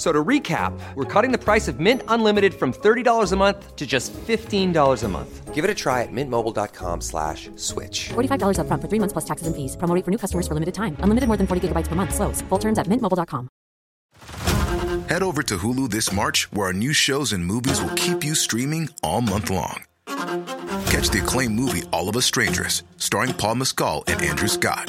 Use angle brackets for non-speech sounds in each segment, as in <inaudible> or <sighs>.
F- So to recap, we're cutting the price of Mint Unlimited from $30 a month to just $15 a month. Give it a try at mintmobile.com slash switch. $45 upfront for three months plus taxes and fees. Promo rate for new customers for limited time. Unlimited more than 40 gigabytes per month. Slows. Full terms at mintmobile.com. Head over to Hulu this March, where our new shows and movies will keep you streaming all month long. Catch the acclaimed movie All of Us Strangers, starring Paul Mescal and Andrew Scott.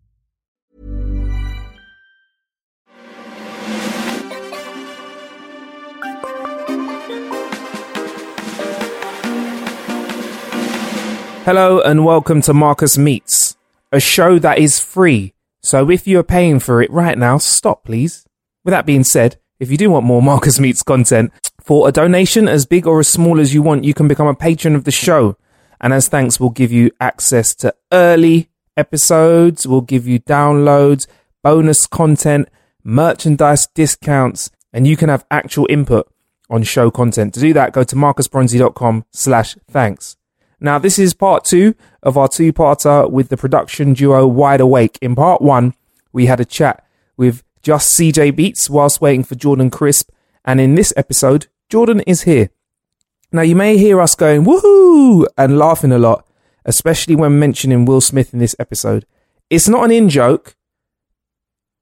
Hello and welcome to Marcus Meets, a show that is free. So if you're paying for it right now, stop please. With that being said, if you do want more <laughs> Marcus Meets content, for a donation as big or as small as you want, you can become a patron of the show. And as thanks, we'll give you access to early episodes, we'll give you downloads, bonus content, merchandise discounts, and you can have actual input on show content. To do that, go to marcusbronzy.com slash thanks. Now, this is part two of our two parter with the production duo Wide Awake. In part one, we had a chat with just CJ Beats whilst waiting for Jordan Crisp. And in this episode, Jordan is here. Now, you may hear us going woohoo and laughing a lot, especially when mentioning Will Smith in this episode. It's not an in joke.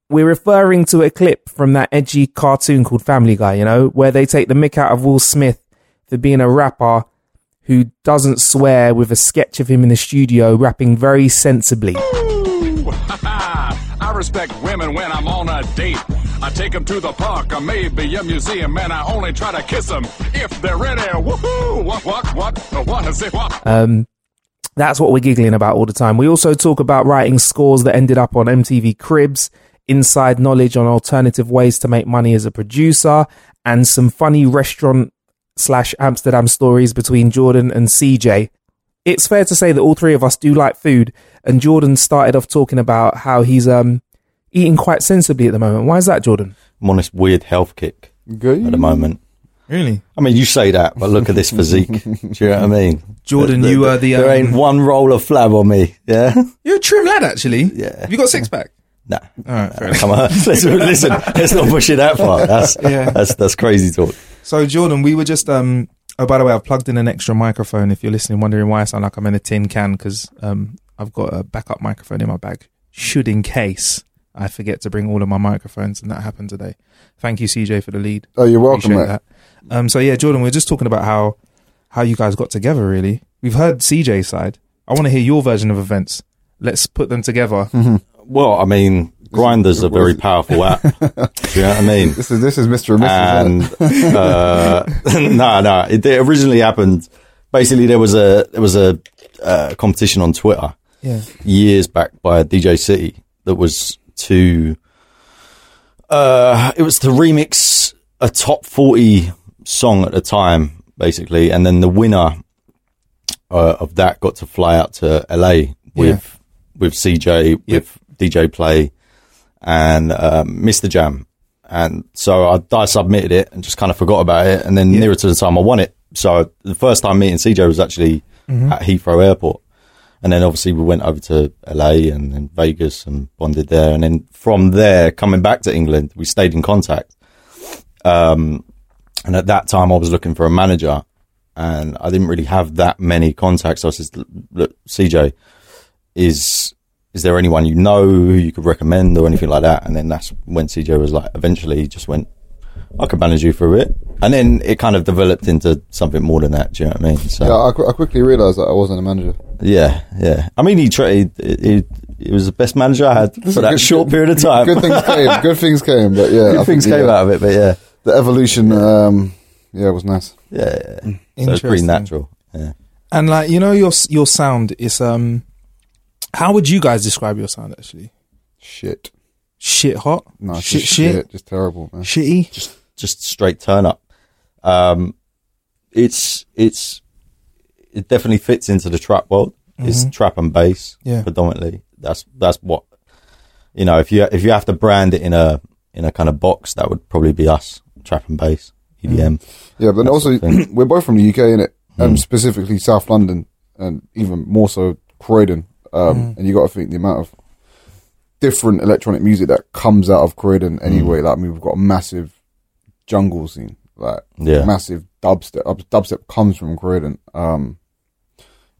We're referring to a clip from that edgy cartoon called Family Guy, you know, where they take the mick out of Will Smith for being a rapper who doesn't swear with a sketch of him in the studio rapping very sensibly. <laughs> I respect women when I'm on a date. I take them to the park or maybe a museum, and I only try to kiss them if they're ready. Woohoo! What, what, what? I want to say what? Um, that's what we're giggling about all the time. We also talk about writing scores that ended up on MTV Cribs, inside knowledge on alternative ways to make money as a producer, and some funny restaurant slash Amsterdam stories between Jordan and CJ. It's fair to say that all three of us do like food, and Jordan started off talking about how he's um eating quite sensibly at the moment. Why is that, Jordan? I'm on this weird health kick Good. at the moment. Really? I mean, you say that, but look at this <laughs> physique. Do you know what I mean? Jordan, There- you there- are the, There um, ain't one roll of flab on me. Yeah. You're a trim lad, actually. Yeah. Have you got six pack? Nah. All right, fair. Come on. <laughs> listen, listen, let's not push it that far. That's <laughs> Yeah. that's that's crazy talk. So Jordan, we were just um. Oh, by the way, I've plugged in an extra microphone. If you're listening, wondering why I sound like I'm in a tin can, because um, I've got a backup microphone in my bag. Should in case I forget to bring all of my microphones, and that happened today. Thank you, CJ, for the lead. Oh, you're welcome, Appreciate mate. that. Um, so yeah, Jordan, we are just talking about how how you guys got together. Really, we've heard CJ's side. I want to hear your version of events. Let's put them together. Well, I mean, Grindr's a very <laughs> powerful app. Do you know what I mean? This is this is Mr. and Mrs. and uh, <laughs> no, no, it, it originally happened. Basically, there was a there was a uh, competition on Twitter Yeah. years back by DJ City that was to uh, it was to remix a top forty song at the time, basically, and then the winner uh, of that got to fly out to LA with with CJ with DJ Play and um, Mr. Jam. And so I, I submitted it and just kind of forgot about it. And then nearer to the time I won it. So the first time meeting CJ was actually at Heathrow Airport. And then obviously we went over to LA and then Vegas and bonded there. And then from there, coming back to England, we stayed in contact. Um, and at that time I was looking for a manager and I didn't really have that many contacts. So I said, look, CJ, is is there anyone you know who you could recommend or anything like that? And then that's when CJ was like, eventually he just went, I could manage you for a bit. And then it kind of developed into something more than that. Do you know what I mean? So yeah, I, qu- I quickly realised that I wasn't a manager. yeah, yeah. I mean, he tried. He, he, he was the best manager I had for that Good- short good- period of time. Good things came. Good things came. But yeah, <laughs> Good think things the, came uh, out of it, but yeah, The evolution, um, yeah, was nice. yeah. yeah. So it's pretty natural. Yeah. And like you know your your sound is um how would you guys describe your sound actually? Shit. Shit hot. No, it's shit, just shit. Just terrible, man. Shitty. just just straight turn up. Um, it's it's it definitely fits into the trap world. It's trap and bass Yeah. predominantly. That's that's what you know. If you if you have to brand it in a in a kind of box, that would probably be us. Trap and bass, E EDM. Yeah, but then also <clears throat> we're both from the UK, innit? Um, specifically South London, and even more so Croydon. Um, And you got to think the amount of different electronic music that comes out of Croydon anyway. Like, I mean, we've got a massive jungle scene, like Yeah. massive dubstep. Dub- Dubstep comes from Croydon. Um,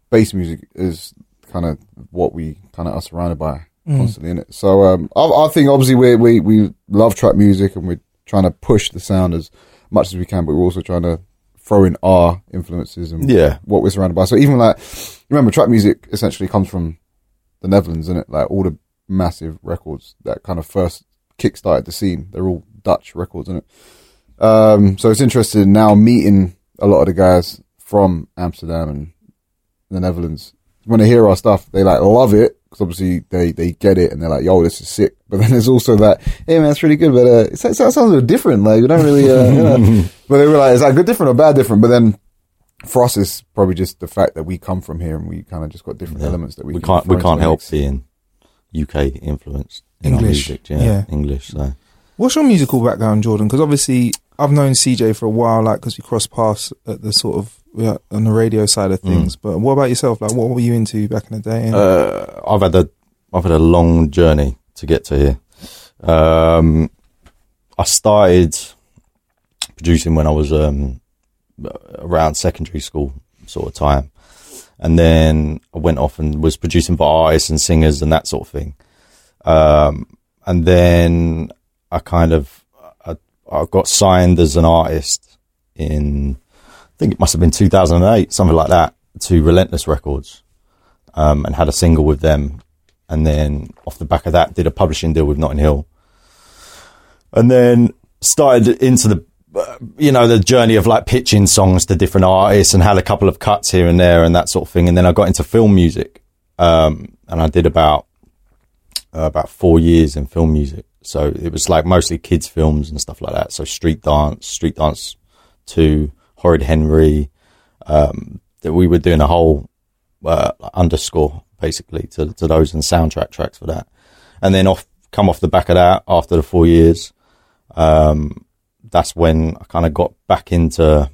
bass music is kind of what we kind of are surrounded by constantly in it. So um, I, I think obviously we we we love trap music and we're trying to push the sound as much as we can, but we're also trying to throw in our influences and Yeah. what we're surrounded by. So even like remember, trap music essentially comes from the Netherlands, isn't it? Like all the massive records that kind of first kick-started the scene, they're all Dutch records, isn't it? Um, so it's interesting now meeting a lot of the guys from Amsterdam and the Netherlands. When they hear our stuff, they like love it because obviously they, they get it and they're like, "Yo, this is sick." But then there's also that, "Hey man, it's really good, but uh, it, sounds- a little different. Like we don't really, uh, you know." <laughs> But they were like, "Is that good, different, or bad, different?" But then for us, it's probably just the fact that we come from here and we kind of just got different Yeah. elements that we, we can can't we can't help mix. being UK influenced in our English, music. Yeah, yeah. English. So What's your musical background, Jordan? Because obviously I've known CJ for a while, like because we crossed paths at the sort of yeah, on the radio side of things. But what about yourself? Like, what were you into back in the day? Uh, I've had a I've had a long journey to get to here. Um, I started producing when I was um, around secondary school sort of time, and then I went off and was producing for artists and singers and that sort of thing. Um, and then I kind of I, I got signed as an artist in think it must have been 2008, something like that, to Relentless Records um, and had a single with them. And then off the back of that, did a publishing deal with Notting Hill. And then started into the, uh, you know, the journey of like pitching songs to different artists and had a couple of cuts here and there and that sort of thing. And then I got into film music. Um, and I did about, uh, about four years in film music. So it was like mostly kids films and stuff like that. So Street Dance, Street Dance 2, Horrid Henry, um, that we were doing a whole uh, underscore basically to, to those and soundtrack tracks for that. And then off, come off the back of that after the four years, um, that's when I kind of got back into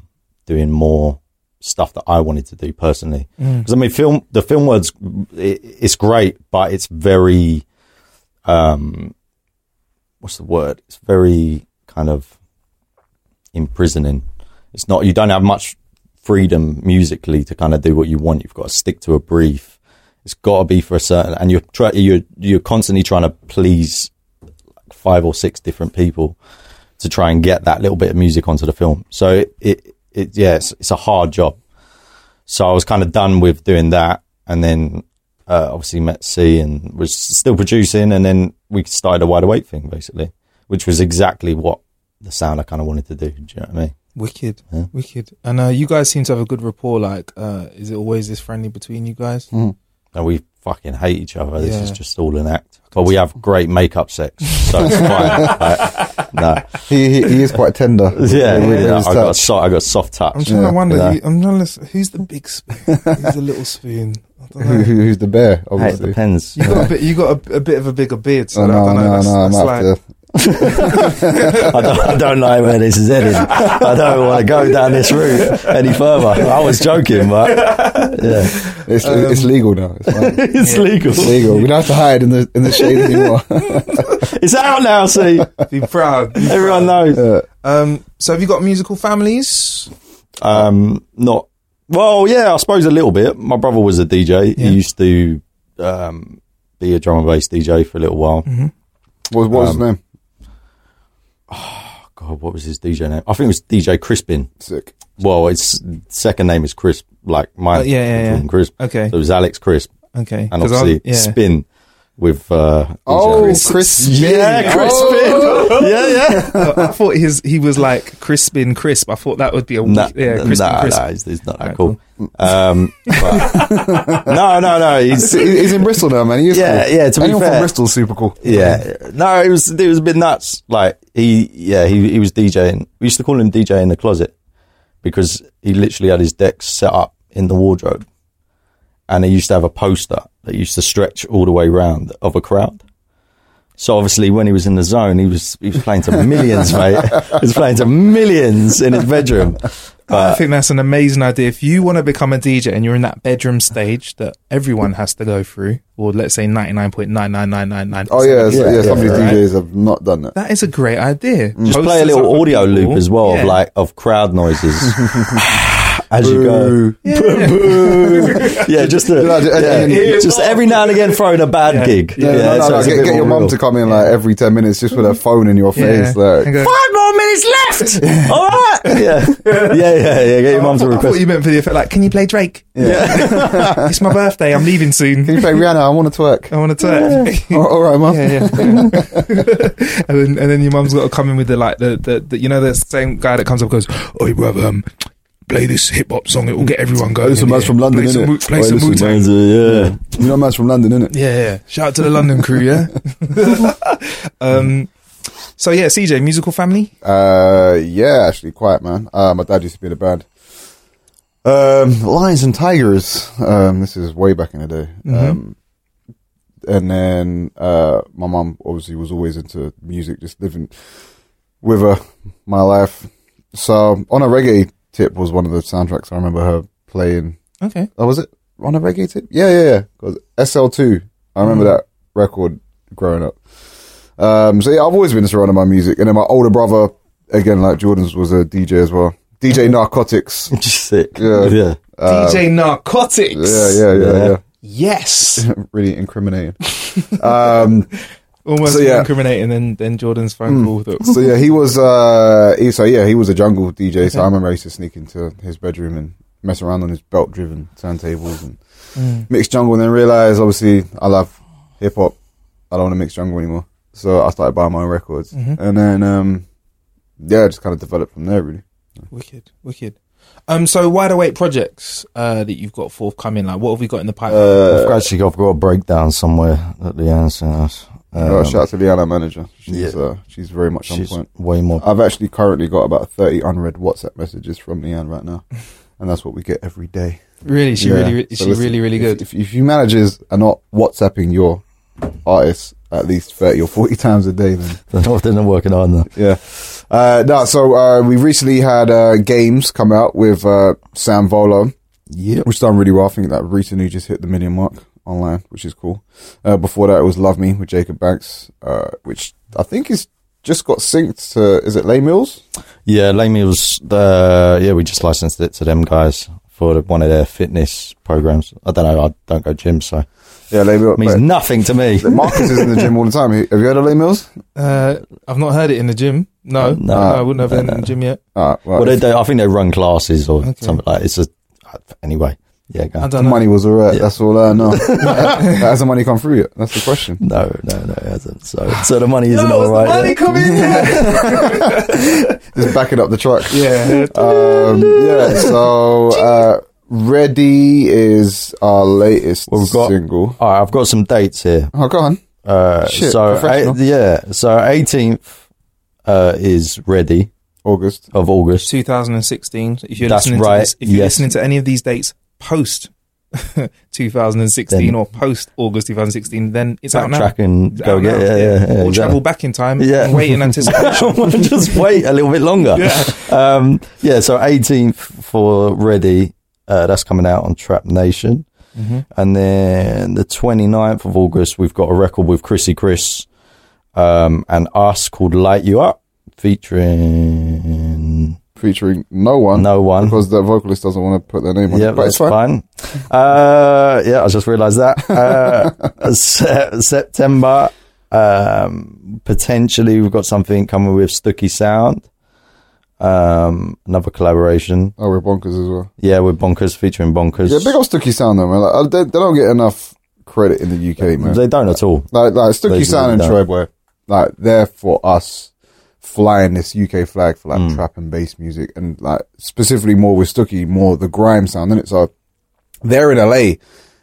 doing more stuff that I wanted to do personally. Because I mean, film, the film world's, it, it's great, but it's very, um, what's the word? It's very kind of imprisoning. It's not, you don't have much freedom musically to kind of do what you want. You've got to stick to a brief. It's got to be for a certain, and you're you're you're constantly trying to please five or six different people to try and get that little bit of music onto the film. So it it, it yeah, it's, it's a hard job. So I was kind of done with doing that, and then uh, obviously met C and was still producing, and then we started a wide awake thing basically, which was exactly what the sound I kind of wanted to do. Do you know what I mean? Wicked, Yeah. wicked. And uh, you guys seem to have a good rapport. Like, uh, is it always this friendly between you guys? and we fucking hate each other. This is just all an act. But we have great makeup sex, so it's fine. <laughs> Like, no, He, he he is quite tender. <laughs> yeah, With yeah, his I got touch. so, I got soft touch. I'm trying Yeah, to wonder. yeah. you- I'm trying to listen, who's the big spoon? who's the <laughs> little spoon? Who, who, who's the bear? Hey, it Obviously. depends. You got a bit. You got a, a bit of a bigger beard. So Oh, I no, don't know. no, that's, no. I that's might like, have to. I don't, I don't know where this is heading. I don't want to go down this route any further. I was joking, but yeah, It's, it's legal now. It's, fine. <laughs> it's legal. it's legal. We don't have to hide in the in the shade anymore. <laughs> It's out now. See, be proud. be everyone proud. knows. Um, so have you got musical families? Um, not well. Yeah, I suppose a little bit. My brother was a DJ. Yeah. He used to um, be a drum and bass DJ for a little while. what, what was his Um, name? God, what was his DJ name? I think it was DJ Crispin. Sick. Well, his second name is Crisp, like mine. Uh, yeah, yeah, yeah. Crisp. Okay. So it was Alex Crisp, Okay. And obviously yeah. Spin with uh, Oh, Chris- Chris. yeah, Crispin. <laughs> yeah, yeah. <laughs> I thought his he was like crispin crisp. I thought that would be a Nah, yeah crispin nah, crisp. nah, he's, he's not that Alright, cool. Um, <laughs> no, no, no. He's He's in Bristol now, man. He is Yeah, cool. yeah, to be Anyone fair. from Bristol's super cool. Yeah, no, it was it was a bit nuts. Like he, yeah, he he was DJing. We used to call him DJ in the closet because he literally had his decks set up in the wardrobe, and he used to have a poster that used to stretch all the way round of a crowd. So obviously, when he was in the zone, he was he was playing to millions, <laughs> mate. He was playing to millions in his bedroom. I think that's an amazing idea. If you want to become a DJ and you're in that bedroom stage that everyone has to go through, or let's say ninety nine point nine nine nine nine nine. Oh yeah, so, Yeah, yeah. yeah, Some of these. DJs have not done that. That is a great idea. Just play a little up for audio loop as well Yeah. of like of crowd noises <laughs> as you go. <laughs> Yeah, just a, Yeah, and- yeah, just every now and again throwing a bad Yeah. gig. Yeah, no, no, no, it's get, get your more mum to come in like every ten minutes just with her phone in your Yeah. face. Like, go, Five more minutes left. <laughs> All right. Yeah, yeah, yeah, yeah. Get your mum to I thought you meant for the effect, like, can you play Drake? Yeah. <laughs> it's my birthday. I'm leaving soon. can you play Rihanna? I want to twerk. I want to twerk. Oh, all right, mum. Yeah, yeah. and then and then your mum's got to come in with the like the, the, the you know the same guy that comes up and goes, "Oh, brother, um, play this hip hop song. It will get everyone going." Listen, in man's from London, Play some, innit? Wu- play some Wu Tang. Yeah. You know, man's from London, innit? Yeah, yeah. Shout out to the London crew. Yeah. <laughs> um. So yeah, CJ, musical family. Uh, yeah, actually, quiet man. Uh, my dad used to be in a band. Um, Lions and Tigers. Um, this is way back in the day. Um, and then uh, my mum obviously was always into music, just living with her my life. So on a reggae tip was one of the soundtracks I remember her playing. Okay. Oh, was it on a reggae tip? Yeah, yeah, yeah. Because SL2. I remember that record growing up. Um, so yeah, I've always been surrounded by music, and then my older brother, again like Jordan's, was a DJ as well. DJ <laughs> Narcotics. <laughs> Just sick. Yeah. yeah. DJ Narcotics. Yeah, yeah, yeah, yeah. <laughs> Yes. really incriminating. um, Almost So, yeah. incriminating than than Jordan's phone call. That, so yeah, he was. Uh, he, so yeah, he was a jungle DJ. So I remember I used to sneak into his bedroom and mess around on his belt-driven turntables and mix jungle, and then realize obviously I love hip hop. I don't want to mix jungle anymore. So I started buying my own records, and then um, yeah, just kind of developed from there. Really. Wicked, wicked. Um, so wide awake projects uh, that you've got forthcoming. Like, what have we got in the pipeline? I've actually got, I've got a breakdown somewhere that Leanne sent us. Uh, Um, shout out to Liana, manager. She's yeah. uh, she's very much on point. way more. I've actually currently got about thirty unread WhatsApp messages from Leanne right now, and that's what we get every day. really, she Yeah. really, is So she listen, really, really good. If, if, you managers are not WhatsApping your artists at least thirty or forty times a day, then <laughs> They're not, they're not working on that. yeah. Uh, no, so uh, we recently had uh, games come out with uh, Sam Volo, Yep. which done really well. I think that recently just hit the million mark online, which is cool. Uh, before that, it was Love Me with Jacob Banks, uh, which I think is just got synced to. Is it Les Mills? Yeah, Lamy was the yeah. We just licensed it to them guys for one of their fitness programs. I don't know. I don't go gym, so Yeah, Les Mills. means nothing to me. Marcus is in the gym all the time. Have you heard of Les Mills? Uh, I've not heard it in the gym. No, no, No. I wouldn't have heard it in the gym yet. Uh, well, Well, they, they, I think they run classes or Okay. something like. It's a anyway. Yeah, go. I the don't know. money was alright. Yeah. That's all I know. <laughs> Has the money come through yet? That's the question. No, no, no, it hasn't. So, so the money isn't all right. yet. come in. <laughs> Just backing up the truck. yeah. Um, yeah. So, uh, Ready is our latest Well, we've got- single. All right, I've got some dates here. Oh, go on. Uh, Shit, so eight- yeah, so 18th uh, is ready August. of August. 2016. If you're That's listening right, to this, if you're yes. listening to any of these dates post <laughs> 2016 Then- or post August 2016, then it's out now. Track and go get now, yeah, yeah, yeah, Or exactly. travel back in time Yeah. and wait in anticipation. <laughs> Just wait a little bit longer. Yeah. Um, yeah, so 18th for Ready. Uh, that's coming out on Trap Nation. Mm-hmm. And then the 29th of August, we've got a record with Crissy Criss um, and us called Light You Up, featuring Featuring no one. no one. Because the vocalist doesn't want to put their name on Yeah, it. But that's it's fine. fine. uh, yeah, I just realised that. <laughs> Uh, Se- September, um, potentially we've got something coming with Stooki Sound. Um, another collaboration. Oh, we're bonkers as well. Yeah, with Bonkers featuring Bonkers. Yeah, big old Stooki Sound though, man. Like, uh, they, they don't get enough credit in the UK, man. They don't at all. Like, like They Stooki really Sound and. TroyBoi, like they're for us flying this UK flag for like Mm. trap and bass music, and like specifically more with Stooki, more the grime sound in it. So they're in LA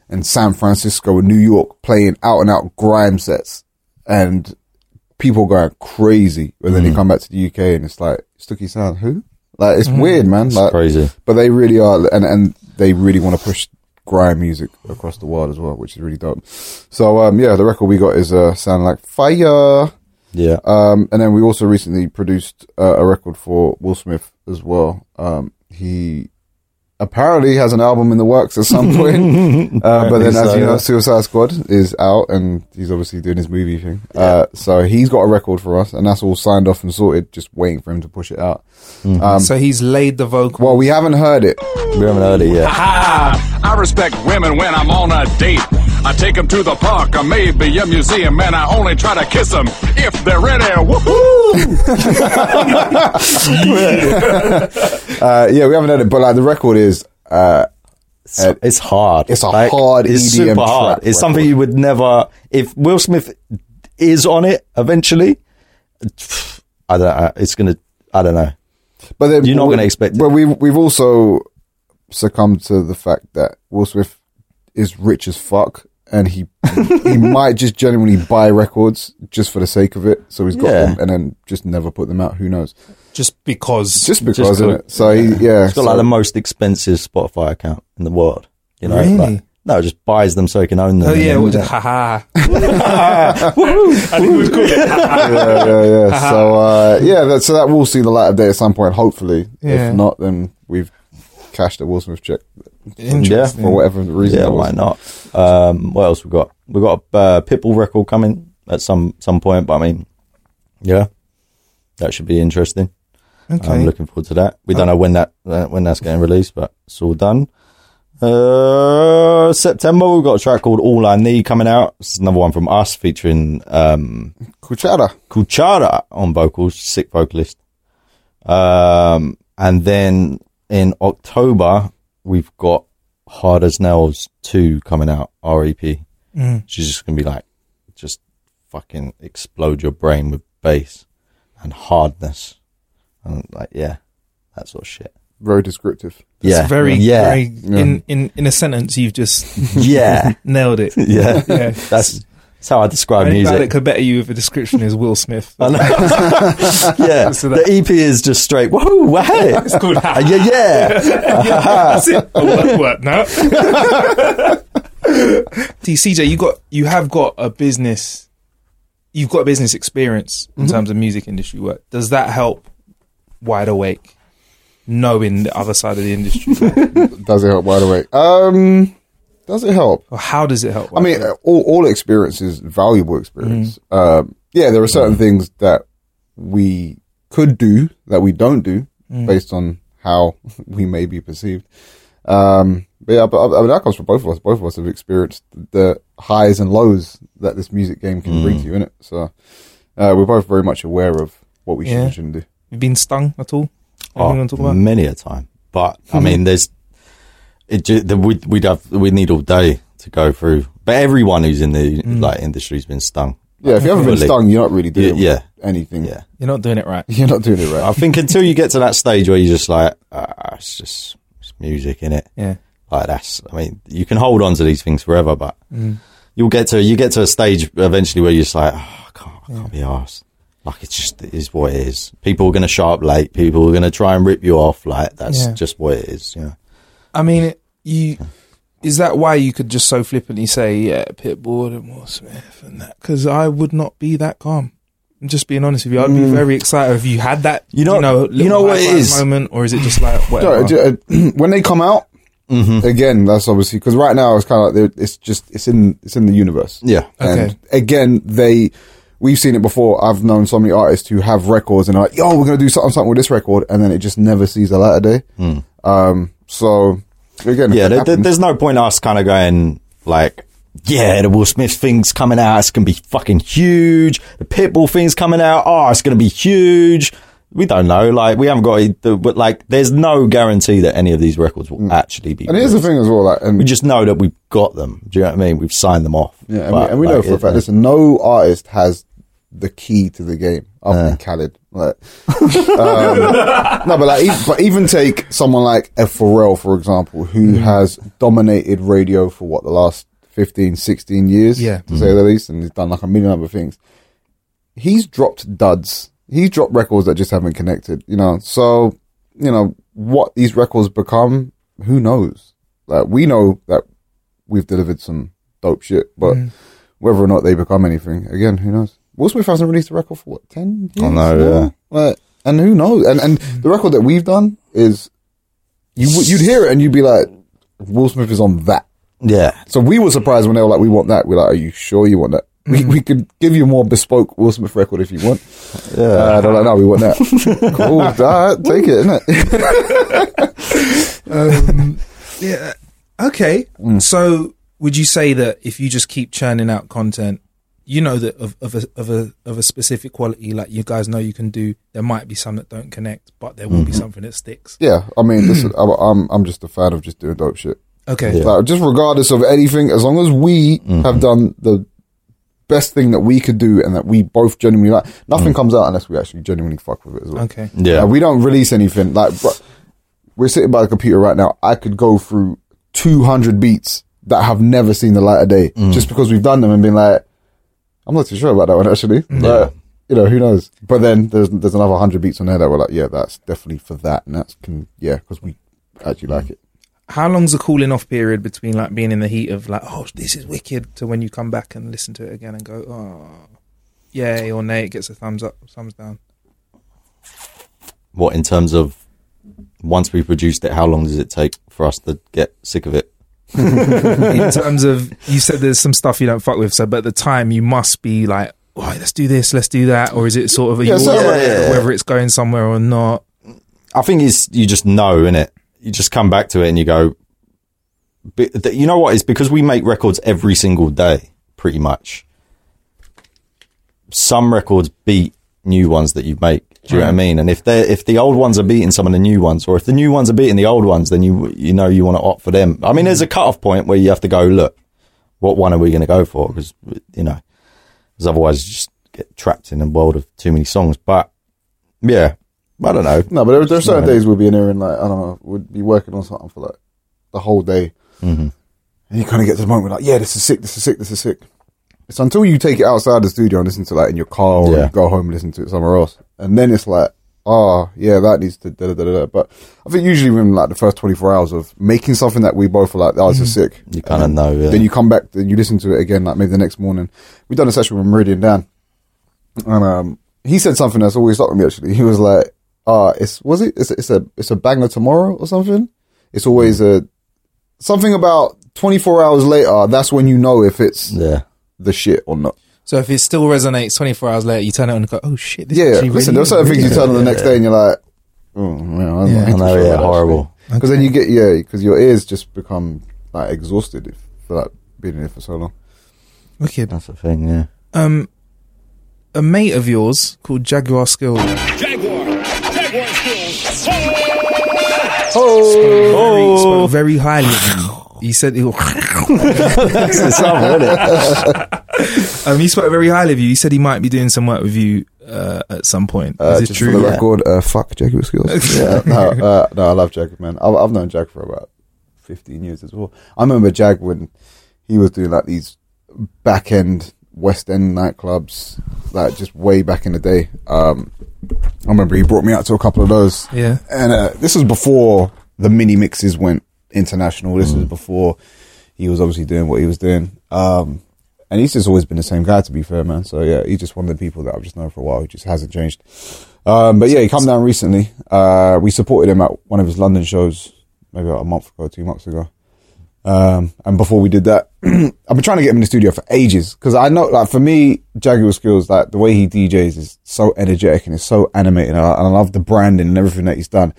and San Francisco and New York playing out and out grime sets, and people going crazy. And Mm. then they come back to the UK and it's like Stooki Sound, who? Like it's weird, man. Like crazy. but they really are, and and they really want to push grime music across the world as well, which is really dope. So um, yeah, the record we got is uh, sound like fire. Yeah. Um, and then we also recently produced uh, a record for Will Smith as well. Um, he apparently has an album in the works at some point. <laughs> uh, but then, Apparently as so, you know, yeah. Suicide Squad is out and he's obviously doing his movie thing. Uh, so he's got a record for us and that's all signed off and sorted, just waiting for him to push it out. Um, so he's laid the vocal. well, we haven't heard it. We haven't heard it yet. I respect women when I'm on a date. I take them to the park or maybe a museum, and I only try to kiss them if they're ready. Woohoo! <laughs> Uh, yeah, we haven't heard it, but like the record is, uh, It's, it's hard. it's a hard It's EDM super hard. trap It's something you would never. If Will Smith is on it eventually, I don't. know. It's gonna. I don't know. But then You're not we- gonna expect it. But we've we've also succumbed to the fact that Will Smith is rich as fuck, and he he might just genuinely buy records just for the sake of it. So he's got Yeah. them and then just never put them out. Who knows? just because. Just because, Just isn't go- it? So he, yeah, He's got so- like the most expensive Spotify account in the world. You know, Really? like, no, just buys them so he can own them. oh and yeah, we'll just, haha. <laughs> I think we'd call it. yeah, yeah, yeah. so uh, yeah, that, so that will see the light of day at some point. Hopefully, Yeah. if not, then we've cashed a Will Smith check Interesting. for whatever reason. Yeah, why not? Um, what else we got? We got a uh, Pitbull record coming at some some point, but I mean, yeah, that should be interesting. Okay. I'm looking forward to that. We don't know when that uh, when that's getting released, but it's all done. Uh, September we've got a track called All I Need coming out. This is another one from us featuring um, Kuchara. Kuchara on vocals, sick vocalist. Um, and then in October, we've got Hard as Nails 2 coming out, REP. Mm. She's just going to be like, just fucking explode your brain with bass and hardness. And like, yeah, that sort of shit. Very descriptive. It's yeah. very, yeah. very in, in in a sentence you've just <laughs> yeah. <laughs> nailed it. Yeah. Yeah. That's, that's how I describe Anybody that music. could better you with a description is Will Smith. <laughs> I know. <laughs> yeah. So the EP is just straight, whoa, wow. <laughs> It's called Uh, yeah, yeah. That's it. Oh, what, what now? See, CJ, you got you have got a business. You've got business experience in terms of music industry work. Does that help? Wide awake, knowing the other side of the industry. Does it help? Wide awake. Um, does it help? or how does it help? I mean, all all experience is valuable experience. Um, yeah, there are certain things that we could do that we don't do based on how <laughs> we may be perceived. Um, but yeah, but I mean, that comes from both of us. Both of us have experienced the highs and lows that this music game can bring to you, innit? So uh, we're both very much aware of what we should and shouldn't do. you've been stung at all? Oh, you want to talk about? many a time. But I mean, there's it. ju- the- We'd, we'd have we need all day to go through. But everyone who's in the mm. like industry's been stung. Yeah, if you haven't been stung, you're not really doing Yeah, anything. Yeah, You're not doing it right. <laughs> You're not doing it right. I think until you get to that stage where you're just like, ah, it's just it's music in it. Yeah. Like that's. I mean, you can hold on to these things forever, but mm. you'll get to you get to a stage eventually where you're just like, oh, I can't, I can't be asked. Like it's just it is what it is. People are going to show up late. People are going to try and rip you off. Like that's Yeah. just what it is. Yeah. I mean, you is that why you could just so flippantly say, yeah, Pitbull and Will Smith and that? Because I would not be that calm. I'm just being honest with you. I'd be very excited if you had that. You know- you know, you know what it moment, or is it just like <laughs> whatever? No, <clears throat> uh, when they come out, Mm-hmm. again, that's obviously because right now it's kind of like it's just it's in it's in the universe. Yeah. and Okay. again, they we've seen it before. I've known so many artists who have records and are like, "Yo, we're gonna do something something with this record," and then it just never sees the light of day. Um, so again, Yeah, there, there's no point us kind of going like, yeah, the Will Smith thing's coming out. It's going to be fucking huge. The Pitbull thing's coming out. Oh, it's going to be huge. We don't know. Like we haven't got. a- But like, there's no guarantee that any of these records will actually be. Mm. And here's the thing as well, like, and We just know that we've got them. Do you know what I mean? We've signed them off. Yeah, and, But, we, and we like, know for a fact, listen, no artist has the key to the game other than Khaled. Like, um, <laughs> no, but like, e- but even take someone like a Pharrell, for example, who mm. has dominated radio for what the last 15, 16 years, Yeah. to say mm. the least, and he's done like a million other things. He's dropped duds. He's dropped records that just haven't connected, you know. So, you know, what these records become, who knows? Like, we know that we've delivered some dope shit, but mm. whether or not they become anything, again, who knows? Will Smith hasn't released a record for what, 10 years? I know, yeah. Like, and who knows? And, and the record that we've done is, you, would- you'd hear it and you'd be like, Will Smith is on that. Yeah. So we were surprised when they were like, we want that. We're like, are you sure you want that? We, we could give you a more bespoke Will Smith record if you want. Yeah. Uh, they're like, no, we want that. <laughs> cool. All right, take it, innit? <laughs> Um, yeah. Okay. So, would you say that if you just keep churning out content, you know that of, of a of a of a specific quality, like you guys know you can do, there might be some that don't connect, but there will be mm-hmm. something that sticks. yeah. I mean, <clears throat> listen, I'm, I'm, I'm just a fan of just doing dope shit. Okay. Like, just regardless of anything, as long as we mm-hmm. have done the best thing that we could do and that we both genuinely like, nothing mm. comes out unless we actually genuinely fuck with it as well. Okay. Yeah. Uh, we don't release anything. Like, bro, we're sitting by the computer right now. I could go through 200 beats that have never seen the light of day mm. just because we've done them and been like, I'm not too sure about that one actually. Like, you know, who knows? But then there's there's another 100 beats on there that were like, yeah, that's definitely for that. And that's, can, yeah, because we actually like it. How long's the cooling off period between like being in the heat of like, oh, this is wicked, to when you come back and listen to it again and go, oh, yay or nay, it gets a thumbs up, thumbs down. What in terms of once we produced it, how long does it take for us to get sick of it? <laughs> in terms of you said there's some stuff you don't fuck with, so but at the time you must be like, all right, let's do this, let's do that, or is it sort of a Yeah, so- Yeah, yeah, whether it's going somewhere or not? I think it's you just know, in it. You just come back to it and you go. But you know what? It's because we make records every single day, pretty much. Some records beat new ones that you make. Do you know what I mean? And if they if the old ones are beating some of the new ones, or if the new ones are beating the old ones, then you you know you want to opt for them. I mean, there's a cut off point where you have to go look. What one are we going to go for? Because you know, because otherwise you just get trapped in a world of too many songs. But yeah, I don't know. No, but there, there are certain days we'll be in here and like, I don't know, we'd be working on something for like the whole day. Mm-hmm. And you kind of get to the moment like, yeah, this is sick, this is sick, this is sick. It's until you take it outside the studio and listen to like in your car or Yeah. you go home and listen to it somewhere else. And then it's like, oh, yeah, that needs to da da da da. da. But I think usually within like the first 24 hours of making something that we both are like, oh, this is sick. You kind of know. Yeah. Then you come back, then you listen to it again, like maybe the next morning. We done a session with Meridian Dan, and um, he said something that's always stuck with me. Actually, he was like, "Uh, it's was it? It's a, it's a it's a banger tomorrow or something. It's always a something about 24 hours later. That's when you know if it's yeah. The shit or not. So if it still resonates 24 hours later, you turn it on and go, oh shit, this Yeah, actually listen, really there's certain things you turn on the next day and you're like, oh man, Yeah. I know, yeah, horrible. Because then you get yeah, because your ears just become like exhausted if, for like being in it for so long. Wicked. That's the thing. Yeah. Um, a mate of yours called Jaguar Skills. Jaguar. Jaguar skills. Oh, spoke very highly of you. He said he, <laughs> <laughs> um, he spoke very highly of you. He said he might be doing some work with you uh, at some point. Uh, Is it true? for the record, uh, fuck Jaguar skills. <laughs> yeah, no, uh, no, I love Jag, man. I've, I've known Jag for about 15 years as well. I remember Jag when he was doing like these back end West End nightclubs, like just way back in the day. Um, I remember he brought me out to a couple of those. Yeah. And uh, this was before the mini mixes went international. This was before he was obviously doing what he was doing. Um, and he's just always been the same guy, to be fair, man. So yeah, he's just one of the people that I've just known for a while. He just hasn't changed. Um, but yeah, he come down recently. Uh, we supported him at one of his London shows, maybe about a month ago, two months ago. Um, and before we did that, <clears throat> I've been trying to get him in the studio for ages because I know, like, for me, Jaguar Skills, like, the way he DJs is so energetic and it's so animated, and I, and I love the branding and everything that he's done.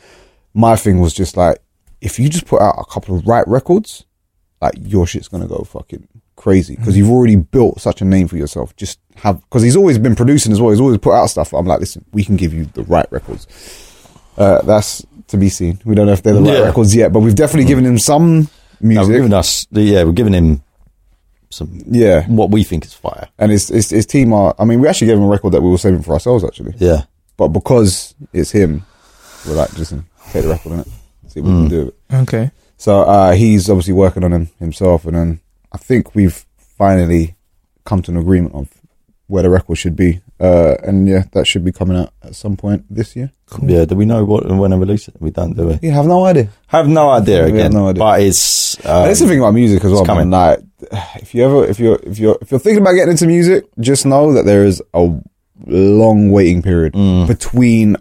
My thing was just like, if you just put out a couple of right records, like, your shit's gonna go fucking crazy because you've already built such a name for yourself just have because he's always been producing as well. He's always put out stuff. I'm like, listen, we can give you the right records. Uh, that's to be seen. We don't know if they're the right Yeah. records yet, but we've definitely given him some No, music. we're giving us, yeah, we're giving him some, yeah, what we think is fire. and his, his his team are. I mean, we actually gave him a record that we were saving for ourselves actually, Yeah. but because it's him, we're like, listen, take the record on it, see what we can do with it. Okay. So uh, he's obviously working on him himself, and then I think we've finally come to an agreement of where the record should be. Uh, and yeah, that should be coming out at some point this year. Yeah. Do we know what and when to release it? We don't, do we? You have no idea. Have no idea We have again. no idea. But it's, um, And that's the thing about music as well, it's coming. man. Like, if you ever, if you're, if you're, if you're thinking about getting into music, just know that there is a long waiting period Mm. between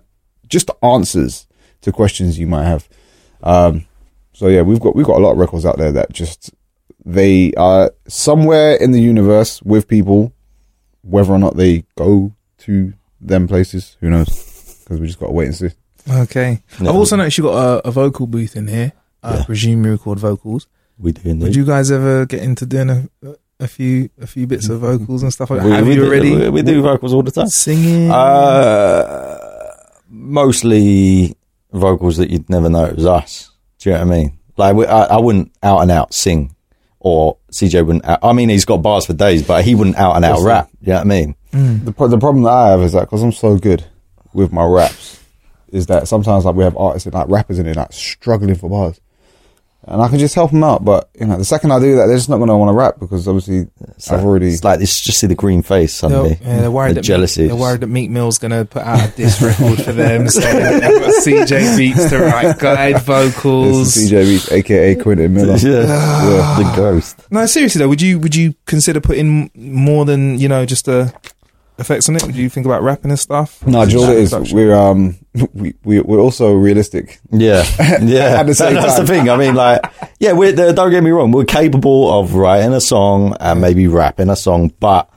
just answers to questions you might have. Um, so yeah, we've got we've got a lot of records out there that just they are somewhere in the universe with people, whether or not they go to them places, who knows? Because we just got to wait and see. Okay. Yeah. I've also noticed you got a, a vocal booth in here. I Yeah. presume you record vocals. we do indeed. Would you guys ever get into doing a, a few a few bits of vocals and stuff like that? we, Have we you do, already we, we do vocals all the time. singing? Uh, mostly vocals that you'd never know it was us. Do you know what I mean? Like, we, I, I wouldn't out and out sing, or CJ wouldn't. Out, I mean, he's got bars for days, but he wouldn't out and out Listen. rap. Do you know what I mean? Mm. The pro- the problem that I have is that because I'm so good with my raps, is that sometimes like we have artists and like rappers in it like struggling for bars, and I can just help them out. But you know, the second I do that, they're just not going to want to rap because obviously It's I've like, already. It's like this. Just see the green face They're, suddenly. yeah, they're worried the that jealousy. They're worried that Meek Mill's going to put out a diss record for them. So they've got CJ Beats to write guide vocals. CJ Beats, aka Quentin Miller. yeah, the ghost. No, seriously though, would you would you consider putting more than you know just uh, effects on it? Would you think about rapping and stuff? No, do you know what it is? We're um <laughs> we, we we're also realistic. Yeah, <laughs> yeah. At the same That's time. the thing. I mean, like, yeah, we're, uh, don't get me wrong. We're capable of writing a song and maybe rapping a song, but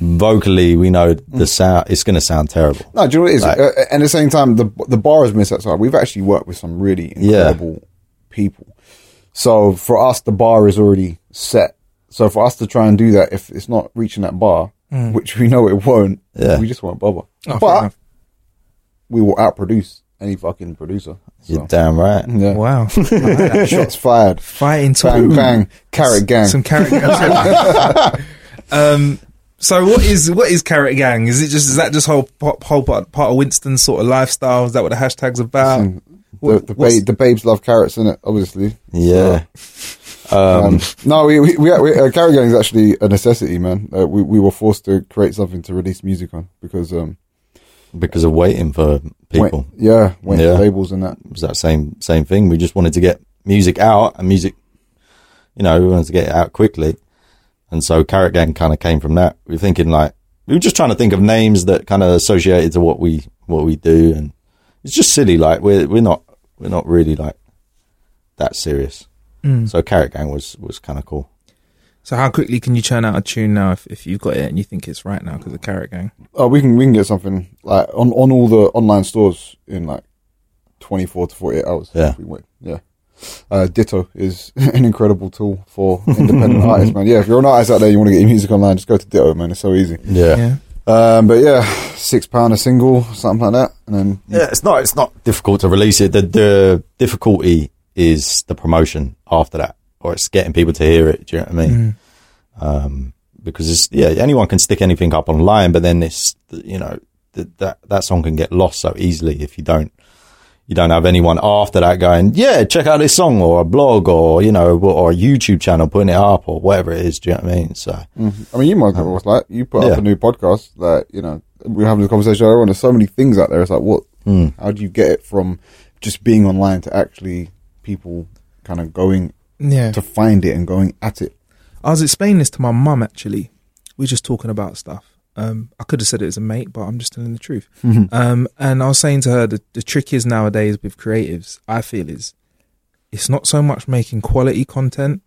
vocally, we know the sound. It's going to sound terrible. No, do you know what it is? Like- uh, at the same time, the the bar has been set aside. We've actually worked with some really Yeah. incredible people. So for us, the bar is already set. So for us to try and do that, if it's not reaching that bar, which we know it won't, Yeah. we just won't bother. Oh, but we will outproduce any fucking producer. You're damn right. yeah. Wow, <laughs> Shots fired. fighting Bang, bang. Carrot gang. Some carrot gang. <laughs> <laughs> um, so what is what is carrot gang? Is it just is that just whole part- whole part, part of Winston's sort of lifestyle? Is that what the hashtag's about? the, What- the, what's- ba- the babes love carrots in it, obviously. Yeah. Um, no, we, we, we, we uh, Carrot Gang is actually a necessity, man. Uh, we, we were forced to create something to release music on because, um, Because of waiting for people. wait- yeah, went Yeah. for labels and that. It was that same same thing. We just wanted to get music out and music, you know, we wanted to get it out quickly. And so Carrot Gang kind of came from that. We were thinking like, we were just trying to think of names that kind of associated to what we, what we do. And it's just silly. Like we're, we're not, we're not really like that serious. So Carrot Gang was, was kind of cool. So how quickly can you churn out a tune now if, if you've got it and you think it's right now because of Carrot Gang? Oh, we can we can get something like on, on all the online stores in like twenty four to forty eight hours. Yeah. if we wait. yeah. Uh, Ditto is <laughs> an incredible tool for independent <laughs> artists, man. Yeah, if you're an artist out there, you want to get your music online, just go to Ditto, man. It's so easy. Yeah. Yeah. Um, but yeah, six pound a single, something like that, and then Yeah, it's not it's not difficult to release it. The the difficulty is the promotion after that, or it's getting people to hear it. Do you know what I mean? Mm. Um, because it's yeah, anyone can stick anything up online, but then it's you know th- that that song can get lost so easily if you don't you don't have anyone after that going yeah check out this song or a blog or you know or a YouTube channel putting it up or whatever it is. Do you know what I mean? So mm-hmm. I mean, you might know what's um, like. You put Yeah. up a new podcast, that you know, we are having a conversation earlier on. There's so many things out there. It's like, what? Hmm. How do you get it from just being online to actually people kind of going Yeah. to find it and going at it? I was explaining this to my mum actually. We were just talking about stuff. Um, I could have said it as a mate, but I'm just telling the truth. <laughs> Um, and I was saying to her, the, the trick is nowadays with creatives, I feel is it's not so much making quality content,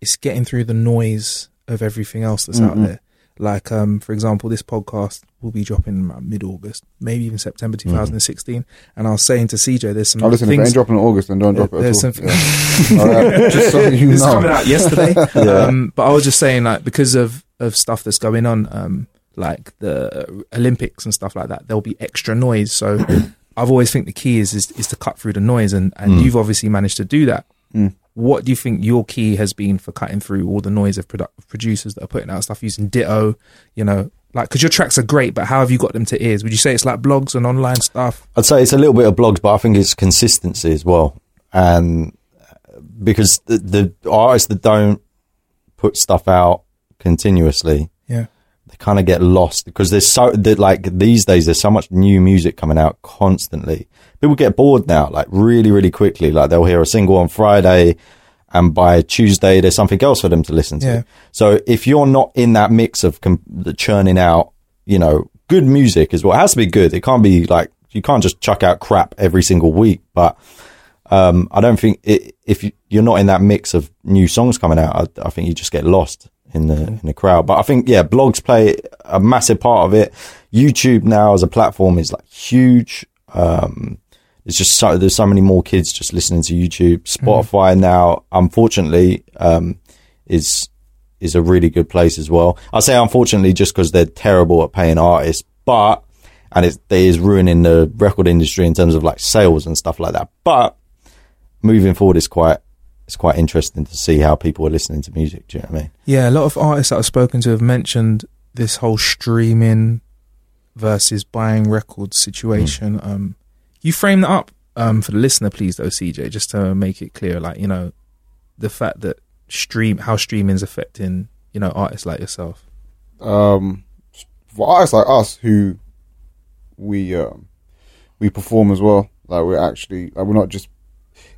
it's getting through the noise of everything else that's out there. Like, um, for example, this podcast will be dropping mid August, maybe even September Mm-hmm. 2016. And I was saying to CJ, there's some Oh, listen, if it things. ain't dropping in August, then don't drop it at there's all. some- Yeah. <laughs> All right, just so <laughs> you know. coming out yesterday. <laughs> um, but I was just saying, like, because of of stuff that's going on, um, like the Olympics and stuff like that, there'll be extra noise. So <coughs> I've always think the key is is, is to cut through the noise, and and you've obviously managed to do that. Mm. What do you think your key has been for cutting through all the noise of produ- producers that are putting out stuff using Ditto? You know, like because your tracks are great, but how have you got them to ears? Would you say it's like blogs and online stuff? I'd say it's a little bit of blogs, but I think it's consistency as well. And uh, because the, the artists that don't put stuff out continuously, Yeah, they kind of get lost because there's so that like these days there's so much new music coming out constantly. People get bored now, like really, really quickly. Like they'll hear a single on Friday, and by Tuesday there's something else for them to listen to. Yeah. So if you're not in that mix of com- the churning out, you know, good music as well. It has to be good. It can't be like you can't just chuck out crap every single week. But um, I don't think it, if you, you're not in that mix of new songs coming out, I, I think you just get lost in the in the crowd. But I think yeah, blogs play a massive part of it. YouTube now as a platform is like huge. Um, it's just so there's so many more kids just listening to YouTube. Spotify now, unfortunately, um, is is a really good place as well. I say unfortunately just because they're terrible at paying artists, but and it's, ruining the record industry in terms of like sales and stuff like that. But moving forward, it's quite it's quite interesting to see how people are listening to music. Do you know what I mean? Yeah, a lot of artists that I've spoken to have mentioned this whole streaming versus buying records situation. Hmm. Um, you frame that up um, for the listener, please, though, CJ, just to make it clear, like you know, the fact that stream how streaming's affecting you know artists like yourself. um, for artists like us who we um, we perform as well. Like we're actually like we're not just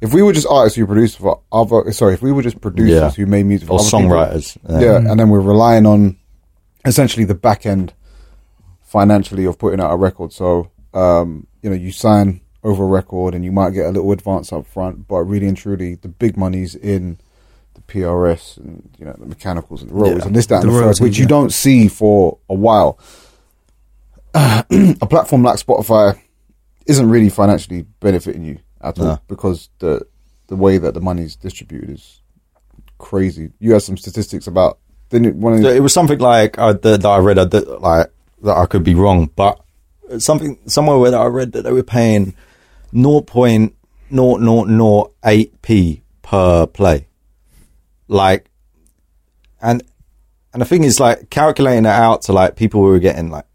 if we were just artists who produce for other sorry if we were just producers Yeah. who made music for Or other people, songwriters. yeah, and then we're relying on essentially the back end financially of putting out a record. So um, you know you sign over a record and you might get a little advance up front, but really and truly the big money's in the PRS and you know the mechanicals and the royalties Yeah. and this that The and the third, which you yeah. don't see for a while. <clears throat> a platform like Spotify isn't really financially benefiting you at all because the the way that the money's distributed is crazy. You had some statistics about didn't it, one of the, it was something like uh, that, that I read uh, that like that I could be wrong, but something somewhere where I read that they were paying 0.0008p per play, like, and and the thing is like calculating it out to like people who were getting like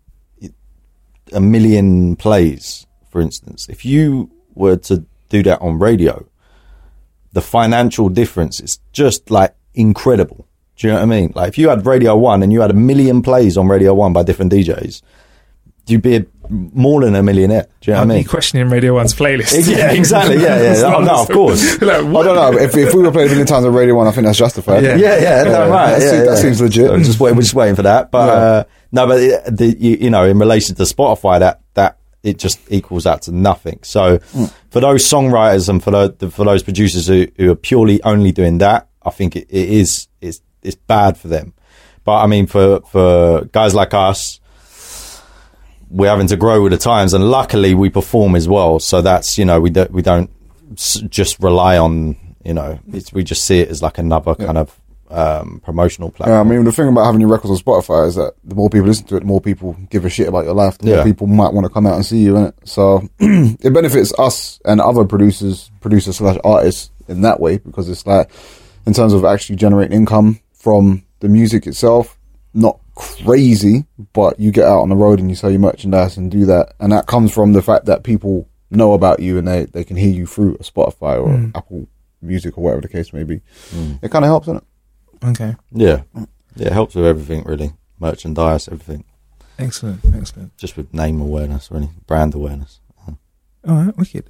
a million plays, for instance. If you were to do that on radio, the financial difference is just like incredible. Do you know what I mean? Like if you had Radio One and you had a million plays on Radio One by different DJs, you'd be a, more than a millionaire. Do you know I'd what I mean? be questioning Radio One's playlist. Yeah, <laughs> exactly. Yeah, yeah. <laughs> Oh, no, of course. <laughs> like, I don't know if, if we were playing a million times on Radio One, I think that's justified. Yeah. Yeah, yeah, no, right. that, yeah, seems, yeah. that seems legit. So just wait, we're just waiting for that. But Yeah. uh, no, but the, the, you, you know, in relation to Spotify, that that it just equals out to nothing. So for those songwriters and for the, for those producers who, who are purely only doing that, I think it, it is it's it's bad for them. But I mean, for for guys like us, we're having to grow with the times, and luckily we perform as well. So that's you know we don't we don't s- just rely on you know it's, we just see it as like another kind of um, promotional Yeah, I mean, the thing about having your records on Spotify is that the more people listen to it, the more people give a shit about your life. The more Yeah. people might want to come out and see you in it. So <clears throat> it benefits us and other producers, producers slash artists in that way because it's like, in terms of actually generating income from the music itself, not crazy, but you get out on the road and you sell your merchandise and do that. And that comes from the fact that people know about you and they, they can hear you through a Spotify or hmm. Apple Music or whatever the case may be. Hmm. It kind of helps, doesn't it? Okay, yeah, yeah, it helps with everything really, merchandise, everything, excellent, excellent. just with name awareness, really, brand awareness. All right, wicked.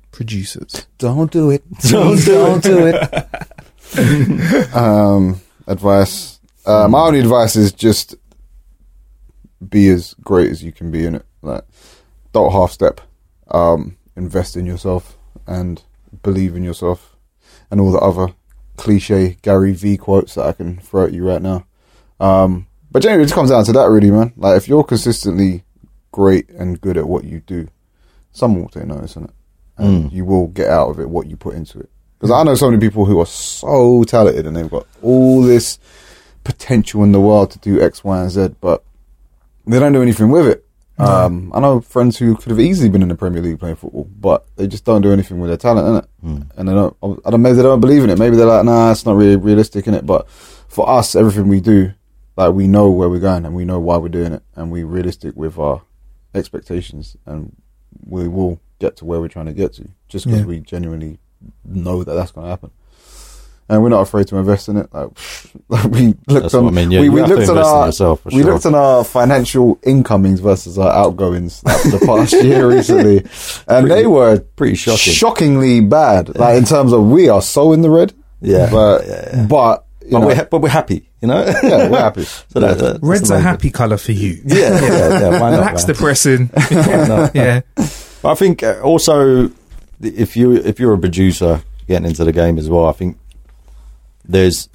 producers. Don't do it. <laughs> Don't, don't do it. <laughs> um, advice. Uh, my only advice is just be as great as you can be in it. Like, don't half step. Um, invest in yourself and believe in yourself, and all the other cliche Gary V quotes that I can throw at you right now. Um, but generally, it just comes down to that, really, man. Like, if you're consistently great and good at what you do, someone will take notice, it? And you will get out of it what you put into it. Because I know so many people who are so talented and they've got all this potential in the world to do X, Y, and Z, but they don't do anything with it. Um, I know friends who could have easily been in the Premier League playing football, but they just don't do anything with their talent in it. And they don't. I don't. Maybe they don't believe in it. Maybe they're like, nah, it's not really realistic in it. But for us, everything we do, like we know where we're going and we know why we're doing it, and we're realistic with our expectations, and we will get to where we're trying to get to, just because Yeah. we genuinely know that that's going to happen. And we're not afraid to invest in it. Like, <laughs> like we looked That's on, I mean. Yeah, we, we looked on our, yourself, we sure. looked on our financial incomings versus our outgoings the past <laughs> year recently, and they were pretty shocking. shockingly bad. Like in terms of we are so in the red. Yeah, but yeah, yeah. but you But know, we're, ha- but we're happy, you know? yeah, we're <laughs> happy. so that, that- that's Red's a happy colour for you. Yeah, yeah, yeah. Why not? That's man? depressing. not? yeah. I think uh, also if you if you're a producer getting into the game as well, I think there's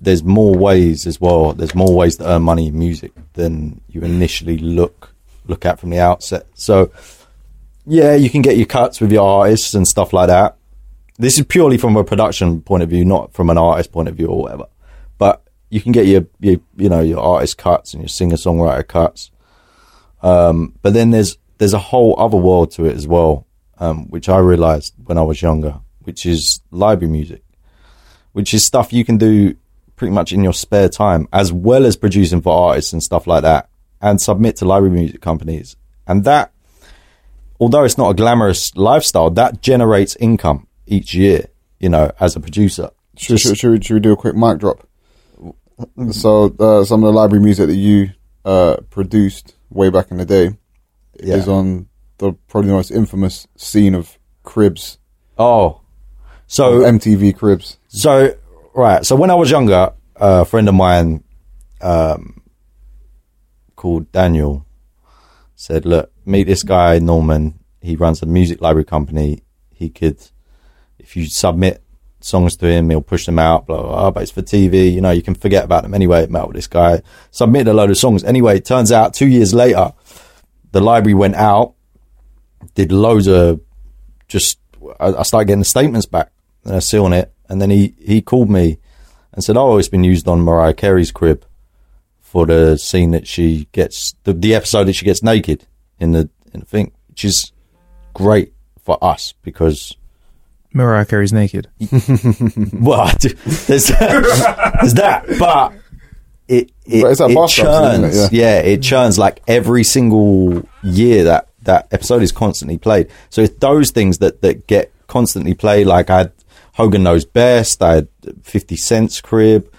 there's more ways as well. There's more ways to earn money in music than you initially look look at from the outset. So yeah, you can get your cuts with your artists and stuff like that. This is purely from a production point of view, not from an artist point of view or whatever. But you can get your, your you know your artist cuts and your singer songwriter cuts. Um, but then there's there's a whole other world to it as well, um, which I realized when I was younger, which is library music, which is stuff you can do pretty much in your spare time, as well as producing for artists and stuff like that, and submit to library music companies. And that, although it's not a glamorous lifestyle, that generates income each year. You know, as a producer. Should, should, should, we, should we do a quick mic drop? So uh, some of the library music that you uh, produced way back in the day Yeah. is on the probably the most infamous scene of Cribs, Oh, so MTV Cribs. So right, so when I was younger, a friend of mine, um, called Daniel, said, "Look, meet this guy Norman. He runs a music library company. He could, if you submit songs to him, he'll push them out. Blah blah. blah but it's for TV. You know, you can forget about them anyway. Met with this guy, submitted a load of songs. Anyway, it turns out two years later, the library went out, did loads of just I, I started getting the statements back and I see on it. And then he, he called me and said, Oh, it's been used on Mariah Carey's crib for the scene that she gets, the, the episode that she gets naked in the, in the thing, which is great for us because Mariah Carey's naked. <laughs> Well, do- there's <laughs> there's that, but it it, But it's that it churns. it? yeah. it churns like every single year that that episode is constantly played. So it's those things that that get constantly played. Like I had Hogan Knows Best, I had Fifty Cent's Crib,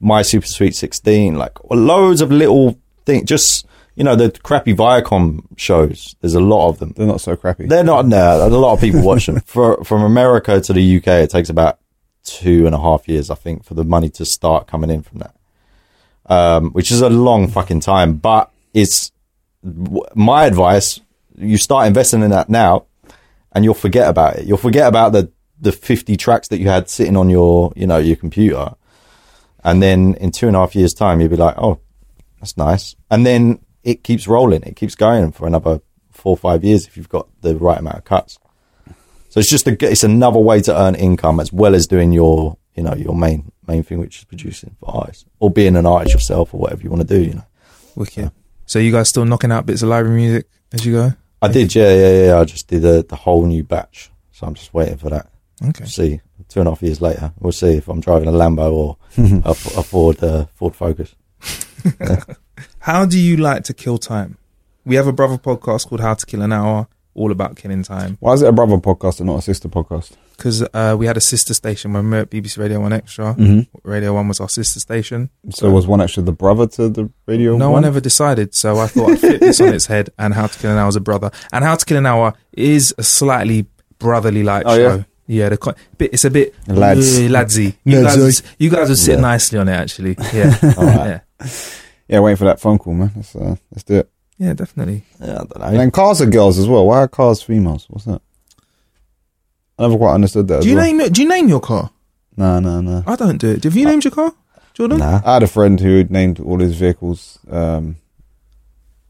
My Super Sweet Sixteen, like loads of little things. Just you know the crappy Viacom shows. There's a lot of them. They're not so crappy. They're not. No, a lot of people watch them. <laughs> For, from America to the UK, it takes about two and a half years, I think, for the money to start coming in from that. Um, which is a long fucking time, but it's my advice. You start investing in that now, and you'll forget about it. You'll forget about the the fifty tracks that you had sitting on your you know your computer, and then in two and a half years' time, you'll be like, oh, that's nice, and then it keeps rolling. It keeps going for another four or five years if you've got the right amount of cuts. So it's just a, it's another way to earn income as well as doing your you know your main main thing, which is producing for artists or being an artist yourself or whatever you want to do. You know, Wicked. So you guys still knocking out bits of library music as you go? I did, yeah, yeah, yeah. I just did the the whole new batch, so I'm just waiting for that. Okay. See, two and a half years later, we'll see if I'm driving a Lambo or <laughs> a, F- a Ford uh, Ford Focus. <laughs> How do you like to kill time? We have a brother podcast called How to Kill an Hour, all about killing time. Why is it a brother podcast and not a sister podcast? Because uh, we had a sister station when we were at BBC Radio 1 Extra. Mm-hmm. Radio 1 was our sister station. So was one actually the brother to the radio? No one ever decided, so I thought I'd flip this on its head. And How to Kill an Hour is a brother, and How to Kill an Hour is a slightly brotherly like Oh, show. yeah? Yeah, the co- bit, it's a bit Lads. uh, ladsy. You Lads, guys, you guys would sit Yeah. nicely on it, actually. <laughs> Yeah, yeah, Yeah, waiting for that phone call, man. Let's uh, let's do it. yeah, definitely. Yeah, I don't know. And then cars are girls as well. Why are cars females? What's that? I never quite understood that. as Do you well. name it? Do you name your car? No, no, no. I don't do it. Have you named your car, Jordan? Nah. I had a friend who named all his vehicles. Um,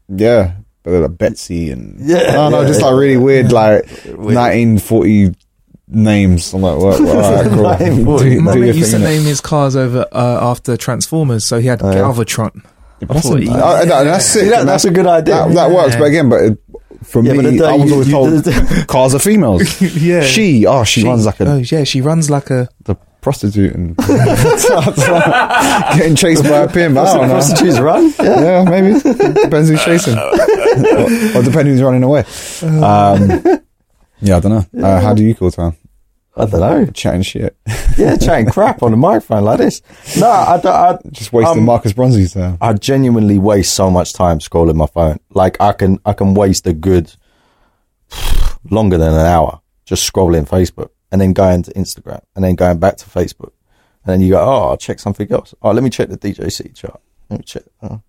yeah, but they're like Betsy and Yeah, no, no, yeah, just like really weird, like Weird. 1940 names. I'm like, what? what <laughs> all right, cool. 1940 Do- do My your mate used to thing, innit? name his cars over uh, after Transformers, so he had Oh, yeah. Galvatron. That's, what he- no, that's sick. that- that's a good idea. That, that works, but again, but it, for Yeah, but me, the- I was you- always you- told the- cars are females. <laughs> Yeah. She, oh, she, runs like a Oh yeah, she runs like a. the prostitute and <laughs> <laughs> getting chased by a pimp. I don't know. Prostitutes run. Yeah. Yeah, maybe depends who's chasing, or, or depending who's running away. Um, yeah, I don't know. Uh, how do you call time? I don't know. <laughs> Chatting shit, Yeah, chatting crap on the microphone like this. No, I don't. I, just wasting Um, Marcus Bronzy's time. I genuinely waste so much time scrolling my phone. Like I can, I can waste a good <sighs> longer than an hour just scrolling Facebook and then going to Instagram and then going back to Facebook. And then you go, oh, I'll check something else. Oh, let me check the DJC chart. Let me check, oh,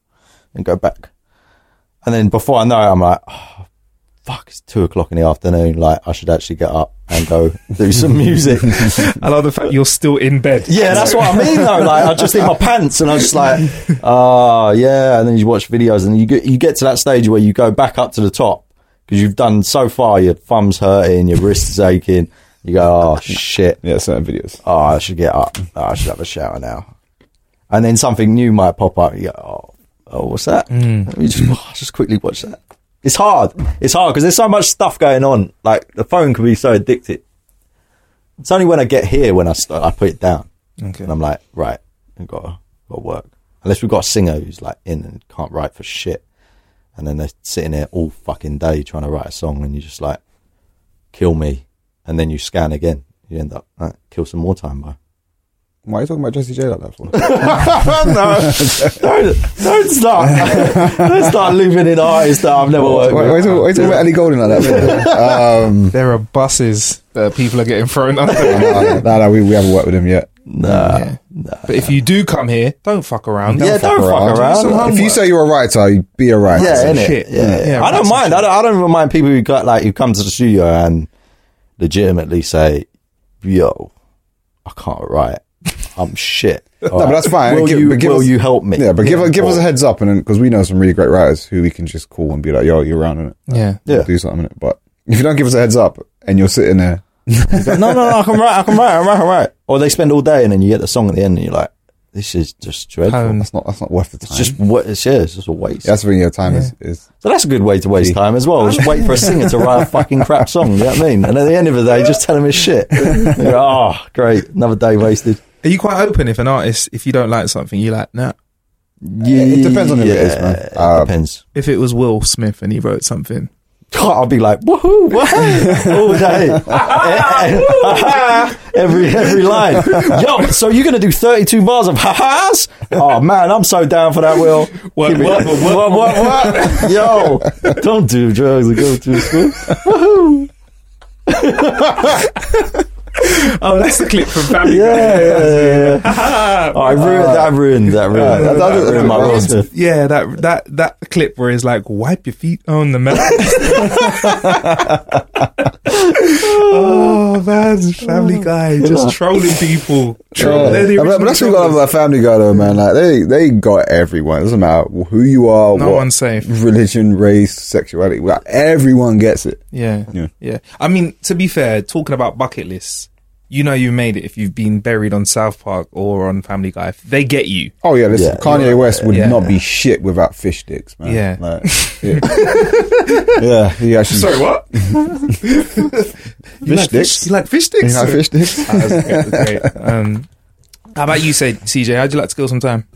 and go back. And then before I know it, I'm like, oh, fuck, it's two o'clock in the afternoon. Like I should actually get up and go <laughs> do some music. I love the fact you're still in bed. Yeah, that's what I mean though. Like I just in my pants and I'm just like, oh yeah. And then you watch videos and you get you get to that stage where you go back up to the top because you've done so far. Your thumb's hurting, your wrist is aching. You go, oh shit. Yeah, certain videos. Oh, I should get up. Oh, I should have a shower now. And then something new might pop up. You go, oh, oh what's that? Mm. Let me just oh, <laughs> just quickly watch that. It's hard. It's hard because there's so much stuff going on. Like the phone can be so addicted. It's only when I get here when I start, I put it down. Okay. And I'm like, right, I've got to, got to work. Unless we've got a singer who's like in and can't write for shit. And then they're sitting there all fucking day trying to write a song and you just like, kill me. And then you scan again. You end up, right, kill some more time by. Why are you talking about Jessie J like that for? <laughs> no, don't, don't start. don't start living in artists that I've never worked Why, why, are you with. talking, why are you talking about Ellie Goulding like that? um, There are buses that people are getting thrown under. <laughs> no, no, no, we, we haven't worked with him yet. Nah, Yeah. nah. But if you do come here, don't fuck around. Yeah, don't fuck around. some If you say you're a writer, you be a writer. Yeah, innit? shit. Yeah, Yeah, I don't mind. I don't, I don't even mind people who got like who come to the studio and legitimately say, "Yo, I can't write. I'm shit." No, but that's fine. Will Give- you? but give will us- you help me? Yeah, but give give us a heads up, and because we know some really great writers who we can just call and be like, "Yo, you're around in it, Yeah. Yeah. do something in it." But if you don't give us a heads up and you're sitting there, no, no, no. I can write. I can write. I can write. I can write. Or they spend all day and then you get the song at the end and you're like, this is just dreadful. Home. That's not that's not worth the time. It's just what it's yeah, it's just a waste. that's when your time is, is So that's a good way to waste See. time as well. Just wait for a singer to write a fucking crap song. You know what I mean? And at the end of the day, just tell him his shit. You go, oh, great, another day wasted. Are you quite open if an artist, if you don't like something, you're like, nah. Yeah, it depends on who it is, man. It Um, depends. If it was Will Smith and he wrote something, <laughs> I'll be like, woohoo, woohoo, all day. every every line. Yo, so you're going to do 32 bars of ha-has? Oh, man, I'm so down for that, Will. What, Give me- what, what, what, what? <laughs> Yo, don't do drugs and go to school. Woohoo. <laughs> <laughs> oh, that's the clip from Family Yeah, Guy. yeah, yeah. <laughs> oh, I ruined that, ruined that, ruined that, that ruined my Will Smith. Yeah, that that that clip where he's like wipe your feet on the mat. <laughs> oh man, Family oh. Guy just trolling people. Troll- they're the Yeah. But, but that's what you got about Family Guy, though, man. Like they they got everyone. It doesn't matter who you are, No what one's safe. religion, race, sexuality. Like, everyone gets it. Yeah. Yeah. yeah. I mean, to be fair, talking about bucket lists, you know you made it if you've been buried on South Park or on Family Guy. They get you. Oh yeah, listen, Yeah. Kanye West would Yeah. not be shit without fish sticks, man. Yeah. Like, <laughs> yeah. yeah, he actually. Sorry, what? <laughs> you Fish like sticks? Fish, you like fish sticks? You like fish sticks? <laughs> That's great, that's great. Um, how about you, say CJ? How'd you like to kill some time?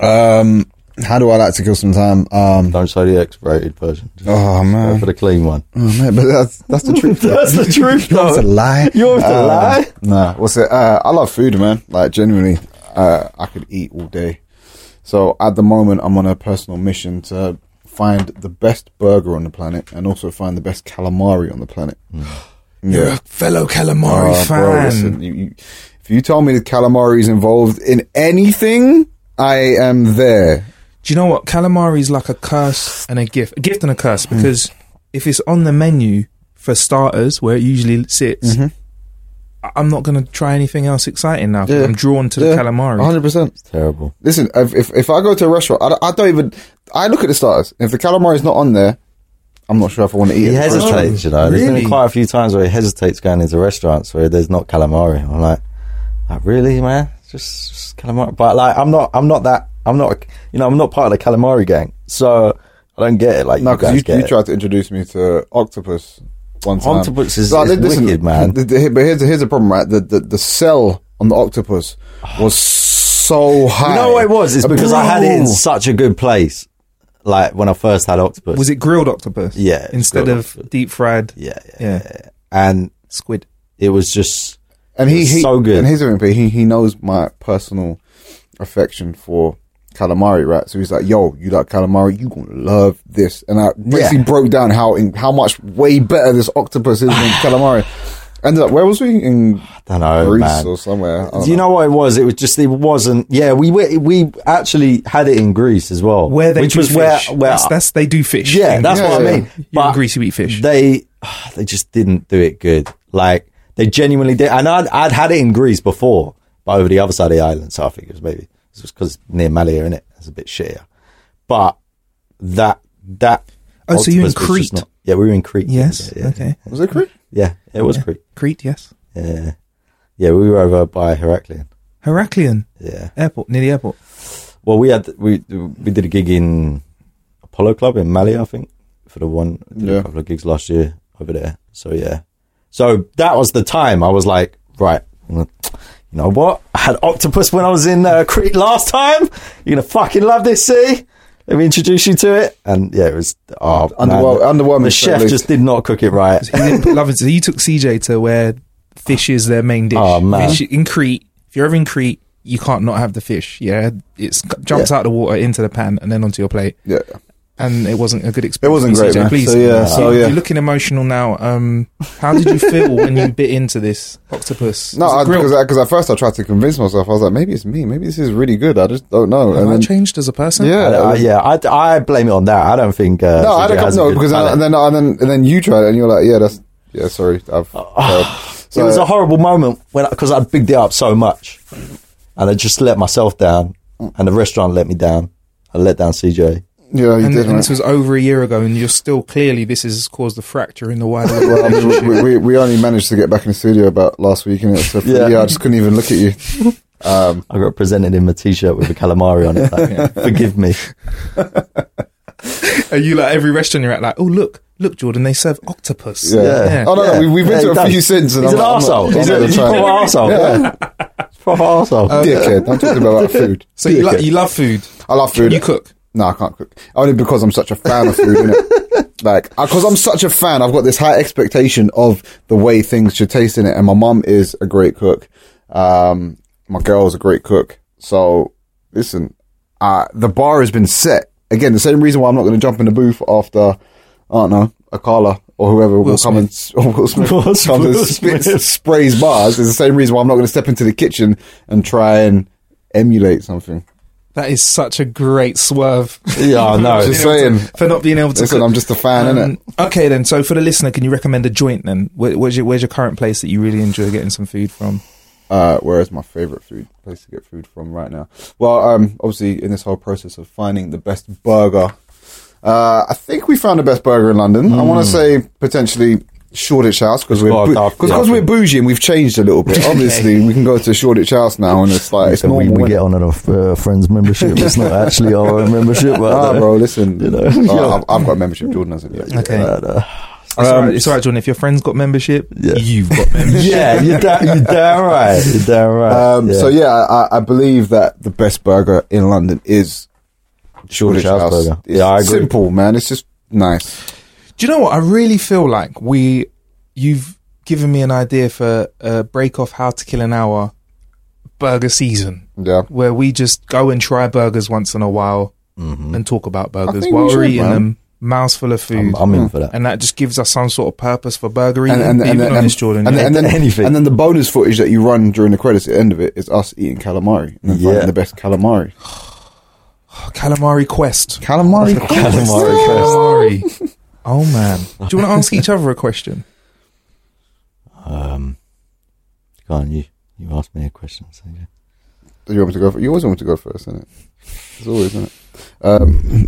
Um, how do I like to kill some time? Um, Don't say the X-rated version. Just oh go man, for the clean one. oh man, but that's that's the truth. That's the <laughs> truth, You want though. lie? You want me to Um, lie? Nah, what's it? Uh, I love food, man. Like genuinely, uh, I could eat all day. So at the moment, I'm on a personal mission to find the best burger on the planet and also find the best calamari on the planet. <sighs> You're a fellow calamari Oh, fan. bro, listen, you, you, if you tell me the calamari is involved in anything, I am there. Do you know what? Calamari is like a curse and a gift. A gift and a curse mm. because if it's on the menu for starters, where it usually sits, mm-hmm. I- I'm not going to try anything else exciting now. Yeah. I'm drawn to the calamari. 100%. Terrible. Listen, if, if if I go to a restaurant, I, don't- I don't even. I look at the starters. If the calamari is not on there, I'm not sure if I want to eat He it. hesitates, you know. There's Really? been quite a few times where he hesitates going into restaurants where there's not calamari. I'm like, like really, man? Just, just calamari. But like, I'm not, I'm not that, I'm not, you know, I'm not part of the calamari gang, so I don't get it. Like, No, you because guys you, you tried to introduce me to octopus one time. Octopus is- Like, is wicked, man. the- the- but here's the, here's the problem, right? The, the the sell on the octopus was so high. You know what it was? It's because I had it in such a good place. Like when I first had octopus. Was it grilled octopus? Yeah, Instead of octopus. deep fried. Yeah, yeah, Yeah. yeah. And Squid. it was just, and he, he so good. And here's the thing, he he knows my personal affection for calamari, right? So he's like, "Yo, you like calamari? You gonna love this." And I basically Yeah. broke down how in, how much way better this octopus is than <sighs> calamari. Ended up where was we in I don't know, Greece man. or somewhere? Don't you know what it was? It was just it wasn't. Yeah, we we, we actually had it in Greece as well, Where they which do was fish. where where that's, that's they do fish. yeah, that's Yeah, what yeah. I mean. You're in Greece, you eat fish. They <sighs> they just didn't do it good. Like they genuinely did, and I'd I'd had it in Greece before, but over the other side of the island. So I think it was maybe it was because near Malia, in it, it's a bit shittier. But that that Oh, so you're in octopus was just Crete? not- yeah, we were in Crete. Yes. yeah, yeah, okay. Was it Crete? Yeah, it was Crete. Crete. Yes. Yeah, yeah, we were over by Heraklion. Heraclion Yeah. airport near the airport. Well, we had we we did a gig in Apollo Club in Mali, I think, for the one did Yeah. a couple of gigs last year over there. So yeah, so that was the time I was like, right, I'm gonna- you know what? I had octopus when I was in uh, Crete last time. You're gonna fucking love this, see? Let me introduce you to it, and yeah, it was oh, Underwhel- man, underwhelming, The to say the chef just did not cook it right. He didn't put love into. He took CJ to where fish is their main dish. Oh, man. Fish in Crete. If you're ever in Crete, you can't not have the fish. Yeah, it jumps Yeah. out the water into the pan and then onto your plate. Yeah. And it wasn't a good experience. It wasn't for you, great, CJ. man. Please, So, yeah, so, yeah. You're looking emotional now. Um, how did you feel when you bit into this octopus? No, Was it grilled? because because at first I tried to convince myself. I was like, maybe it's me. Maybe this is really good. I just don't know. Have and I then changed as a person? Yeah. I, I, yeah, I, I blame it on that. I don't think. Uh, no, I don't has a no good because I, and then and then and then you tried it and you're like, yeah, that's yeah. Sorry, I've. <sighs> failed. it was a horrible moment when because I bigged it up so much, and I just let myself down, and the restaurant let me down. I let down CJ. Yeah, you And, did. and man. this was over a year ago, and you're still clearly this has caused a fracture in the wider Well, I mean, we, we we only managed to get back in the studio about last week, innit? So Yeah. yeah. I just couldn't even look at you. <laughs> Um, I got presented in my t-shirt with a calamari on it. Like, <laughs> Forgive me. <laughs> Are you like every restaurant you're at? Like, oh look, look, Jordan, they serve octopus. Yeah. Oh no, no, we, we've been Yeah, to a does. few since. And He's I'm an like, I'm arsehole. not- He's I'm a not he's a proper arsehole. Yeah. Proper arsehole. Dickhead. I'm talking about food. So you like you love food. I love food. You cook. No, I can't cook. Only because I'm such a fan of food, innit? <laughs> Like, because I'm such a fan, I've got this high expectation of the way things should taste in it. And my mum is a great cook. Um, my girl's a great cook. So, listen, uh, the bar has been set. Again, the same reason why I'm not going to jump in the booth after, I don't know, Akala or whoever will come and, <laughs> or Will Smith, Will comes and Will spits, Smith. sprays bars. It's the same reason why I'm not going to step into the kitchen and try and emulate something. That is such a great swerve. Yeah, I know. <laughs> Just able to- for not being able to. Listen, cook. I'm just a fan, innit? Um, Okay, then. So for the listener, can you recommend a joint? Then, Where, where's your where's your current place that you really enjoy getting some food from? Uh, where is my favorite food place to get food from right now? Well, um, obviously in this whole process of finding the best burger, uh, I think we found the best burger in London. I want to say potentially Shoreditch House because we're got a bu- tough- cause, 'cause yeah. we're bougie and we've changed a little bit. <laughs> Obviously, we can go to Shoreditch House now and it's like it's So we, we get on a uh, friend's membership. It's not <laughs> actually our membership. But, Ah, uh, bro, listen. You know. uh, <laughs> I've, I've got a membership. Jordan hasn't yet. Okay. uh, uh, It's all right. It's all right, Jordan. If your friend's got membership, Yeah. you've got membership. yeah, you're, da- you're damn right. You're damn right. Um, So yeah, I, I believe that the best burger in London is Shoreditch House House. burger. It's Yeah, I agree. Simple, man. It's just nice. Do you know what? I really feel like we, you've given me an idea for a break off how to kill an hour burger season Yeah. where we just go and try burgers once in a while mm-hmm. and talk about burgers while we we're should, eating man. them, mouths full of food. I'm, I'm in hmm. for that. and that just gives us some sort of purpose for burger eating. and, and, Are and, and, on Jordan? and, yeah? and then Anything. and then the bonus footage that you run during the credits at the end of it is us eating calamari and Yeah. finding the best calamari. <sighs> calamari quest. Calamari, Calamari Calamari. <laughs> oh man. Do you want to ask each other a question? Um, go on, you. You asked me a question. So yeah. Do you want me to go? For, you always want me to go first, isn't it? It's always, isn't it? Um,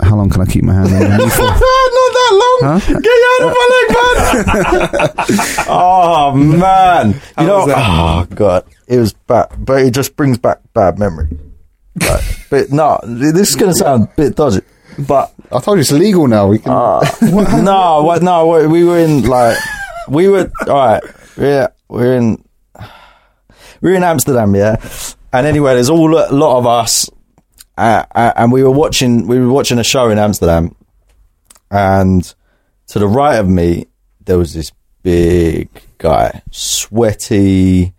how long can I keep my hand on the knee for? <laughs> Not that long. Get out of my leg, man. <laughs> oh man, you How know. was that? Oh god, it was bad, but it just brings back bad memory. Like, but no, this is gonna sound a bit dodgy, but I told you it's legal now. We can. <laughs> no, what? No, we- we were in like we were all right. Yeah, we're in we're in Amsterdam, yeah. And anyway, there's all a lot of us, uh, uh, and we were watching we were watching a show in Amsterdam, and to the right of me there was this big guy, sweaty,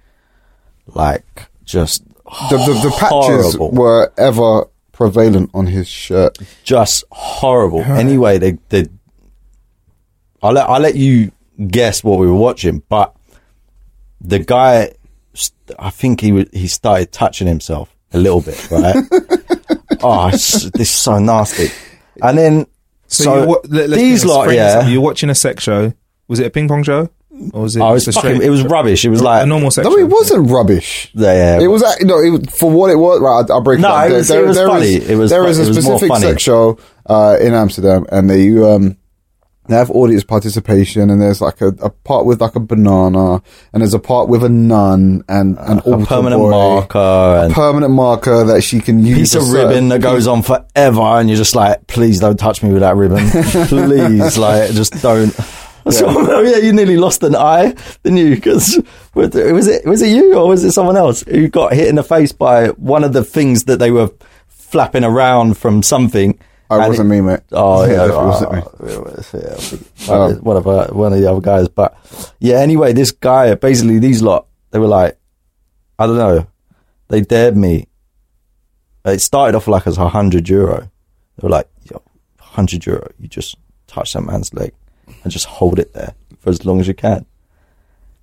like just the, the, the patches horrible. were ever prevalent on his shirt. just horrible. Anyway, they they. I'll let I'll let you guess what we were watching, but the guy, I think he he started touching himself a little bit, right? <laughs> oh, this is so nasty. And then so, you wa- let- let's- these let's lot, frame this up. yeah. You're watching a sex show. Was it a ping pong show? Or was it, Oh, it was fucking, straight- it was rubbish. It was like a normal sex No, it wasn't rubbish. Yeah, yeah. It was act- no, it, for what it was. Right, I'll, I'll break No, it down. it was- it was there funny. is- It was there fu- a it was more specific sex show uh, in Amsterdam, and they um they have audience participation, and there's like a, a part with like a banana, and there's a part with a nun and an a permanent boy, marker a and permanent marker that she can use. piece a of ribbon that goes on forever, and you're just like, please don't touch me with that ribbon, <laughs> please, like, just don't. So, <laughs> yeah, you nearly lost an eye, didn't you? Because was it was it you or was it someone else who got hit in the face by one of the things that they were flapping around from something? Oh, and wasn't me, mate. Oh <laughs> It yeah, definitely wasn't me. oh, it was, yeah, one of- one of uh, one of the other guys. But yeah, anyway, this guy basically these lot they were like, I don't know, they dared me. It started off like as a hundred euro. They were like, yo, hundred euro, you just touch that man's leg and just hold it there for as long as you can.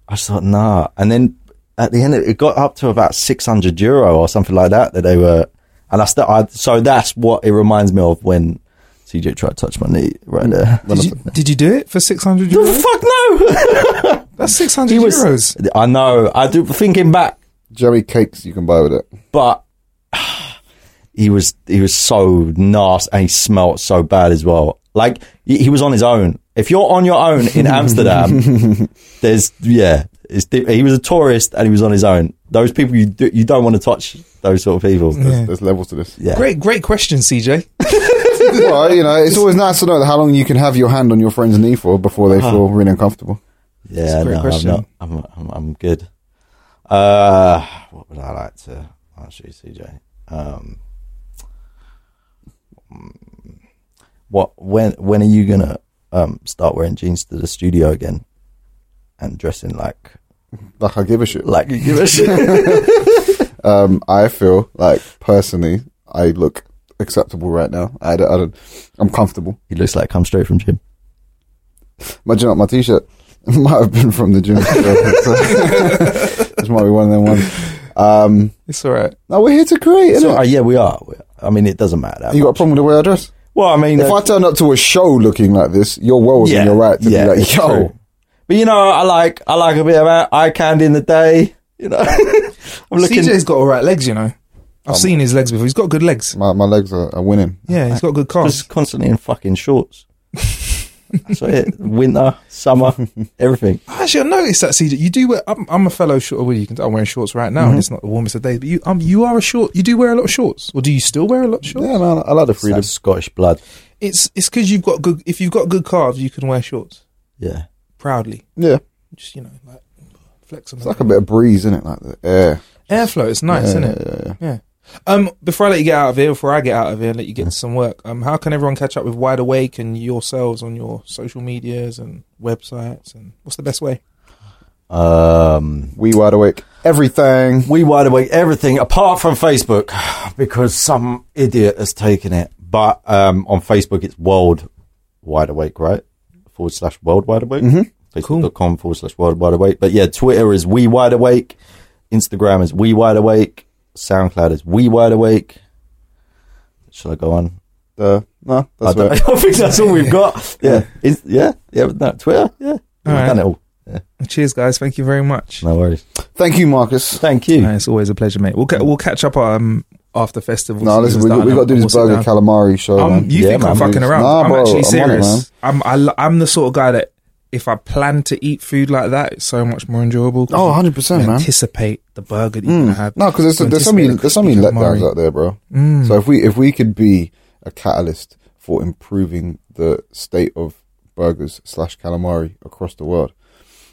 I just thought, nah. And then at the end, it got up to about 600 euro or something like that that they were, and I, st- I so that's what it reminds me of when CJ tried to touch my knee right there. Did you, did you do it for 600 the euros? fuck no! <laughs> That's 600 was, euros. I know, I do, thinking back, Jerry cakes you can buy with it. but <sighs> he was, he was so nasty and he smelt so bad as well. Like, he, he was on his own. If you're on your own in Amsterdam, <laughs> there's, yeah, It's he was a tourist and he was on his own. Those people you do, you don't want to touch. Those sort of people. There's, there's levels to this. Yeah. Great, great question, CJ. <laughs> well, you know, it's always nice to know how long you can have your hand on your friend's knee for before they feel really uncomfortable. Yeah, a great no, question. I'm not. I'm, I'm, I'm good. Uh, what would I like to ask you, CJ? Um, what when when are you gonna um start wearing jeans to the studio again and dressing like Like I give a shit. like you give a shit? <laughs> Um, I feel like personally, I look acceptable right now. I don't, I don't I'm comfortable. he looks like come straight from gym. Imagine up my t-shirt <laughs> might have been from the gym. <laughs> this might be one of them ones. Um, It's all right. no, we're here to create. So, innit? uh, yeah, we are. We are. I mean, it doesn't matter. That you got a problem with the way I dress? Well, I mean, If uh, I turn up to a show looking like this, you're well within your right to be like, yo. true. But you know, I like I like a bit of eye candy in the day. You know, <laughs> I'm looking. CJ's got all right legs, you know. I've seen his legs before. He's got good legs. My, my legs are, are winning. Yeah, he's got good calves. just constantly in fucking shorts. <laughs> That's it. Winter, summer, <laughs> everything. Actually, I noticed that CJ. You do wear. I'm, I'm a fellow short. Well, you can. I'm wearing shorts right now, and it's not the warmest of days. But you, um, you are a short. You do wear a lot of shorts, or do you still wear a lot of shorts? Yeah, man, I like the freedom. Scottish blood. It's it's because you've got good. If you've got good calves, you can wear shorts Yeah. proudly. Yeah, Just you know, like flex on it's like a bit of breeze, isn't it? Like the air. airflow. It's nice, isn't it? Yeah, yeah, Yeah. Um, before I let you get out of here, before I get out of here and let you get to some work, um, how can everyone catch up with Wide Awake and yourselves on your social medias and websites? And what's the best way? Um, We wide awake. Everything. we wide awake everything apart from Facebook <sighs> because some idiot has taken it. But um, on Facebook, it's World Wide Awake, right? Forward slash World Wide Awake. Mm-hmm. Facebook.com forward slash World Wide Awake. But yeah, Twitter is We Wide Awake. Instagram is We Wide Awake. SoundCloud is We Wide Awake. Shall I go on? Uh, no, I that's don't, I don't <laughs> think that's all we've got. Yeah. Is, yeah. Yeah. but No, Twitter. Yeah. We've right. done it all. Yeah. Cheers, guys. Thank you very much. No worries. Thank you, Marcus. Thank you. Uh, it's always a pleasure, mate. We'll ca- we'll catch up um after festival. No, listen, we, we got to do this burger calamari show, Um, man. you Yeah, think I'm fucking around? Nah, I'm bro, actually serious. I'm I, lo- I'm the sort of guy that if I plan to eat food like that, it's so much more enjoyable. Oh, 100%, man. Anticipate the burger that you're gonna have. No, because there's, You there's so many there's so many letdowns out there, bro. Mm. So if we if we could be a catalyst for improving the state of burgers slash calamari across the world,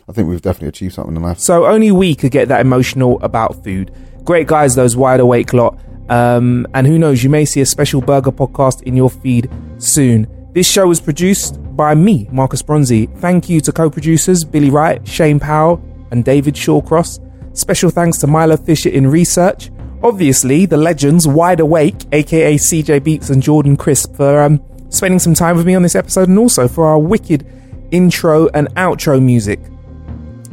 I think we've definitely achieved something in life. So only we could get that emotional about food. Great guys, those wide awake lot. Um, and who knows, you may see a special burger podcast in your feed soon. This show was produced by me, Marcus Bronzy. Thank you to co-producers Billy Wright, Shane Powell, and David Shawcross. Special thanks to Milo Fisher in research. Obviously, the legends Wide Awake, aka CJ Beats and Jordan Crisp, for um, spending some time with me on this episode, and also for our wicked intro and outro music.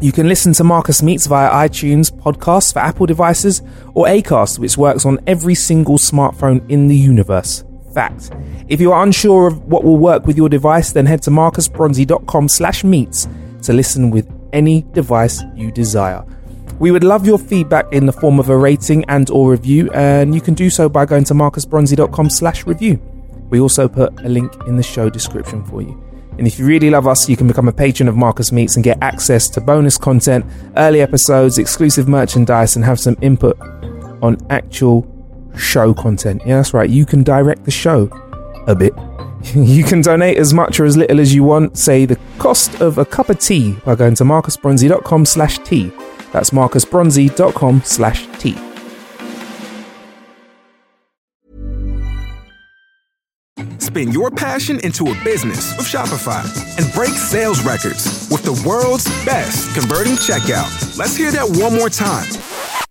You can listen to Marcus Meets via iTunes podcasts for Apple devices or Acast, which works on every single smartphone in the universe. Fact. If you are unsure of what will work with your device, then head to marcusbronzy.com slash meets to listen with any device you desire. We would love your feedback in the form of a rating and or review, and you can do so by going to marcusbronzy.com slash review. We also put a link in the show description for you. And if you really love us, you can become a patron of Marcus Meets and get access to bonus content, early episodes, exclusive merchandise, and have some input on actual show content. Yeah, that's right. You can direct the show a bit. <laughs> you can donate as much or as little as you want, say the cost of a cup of tea by going to marcusbronzy.com slash tea. That's marcusbronzy.com slash tea. Spin your passion into a business with Shopify and break sales records with the world's best converting checkout. Let's hear that one more time.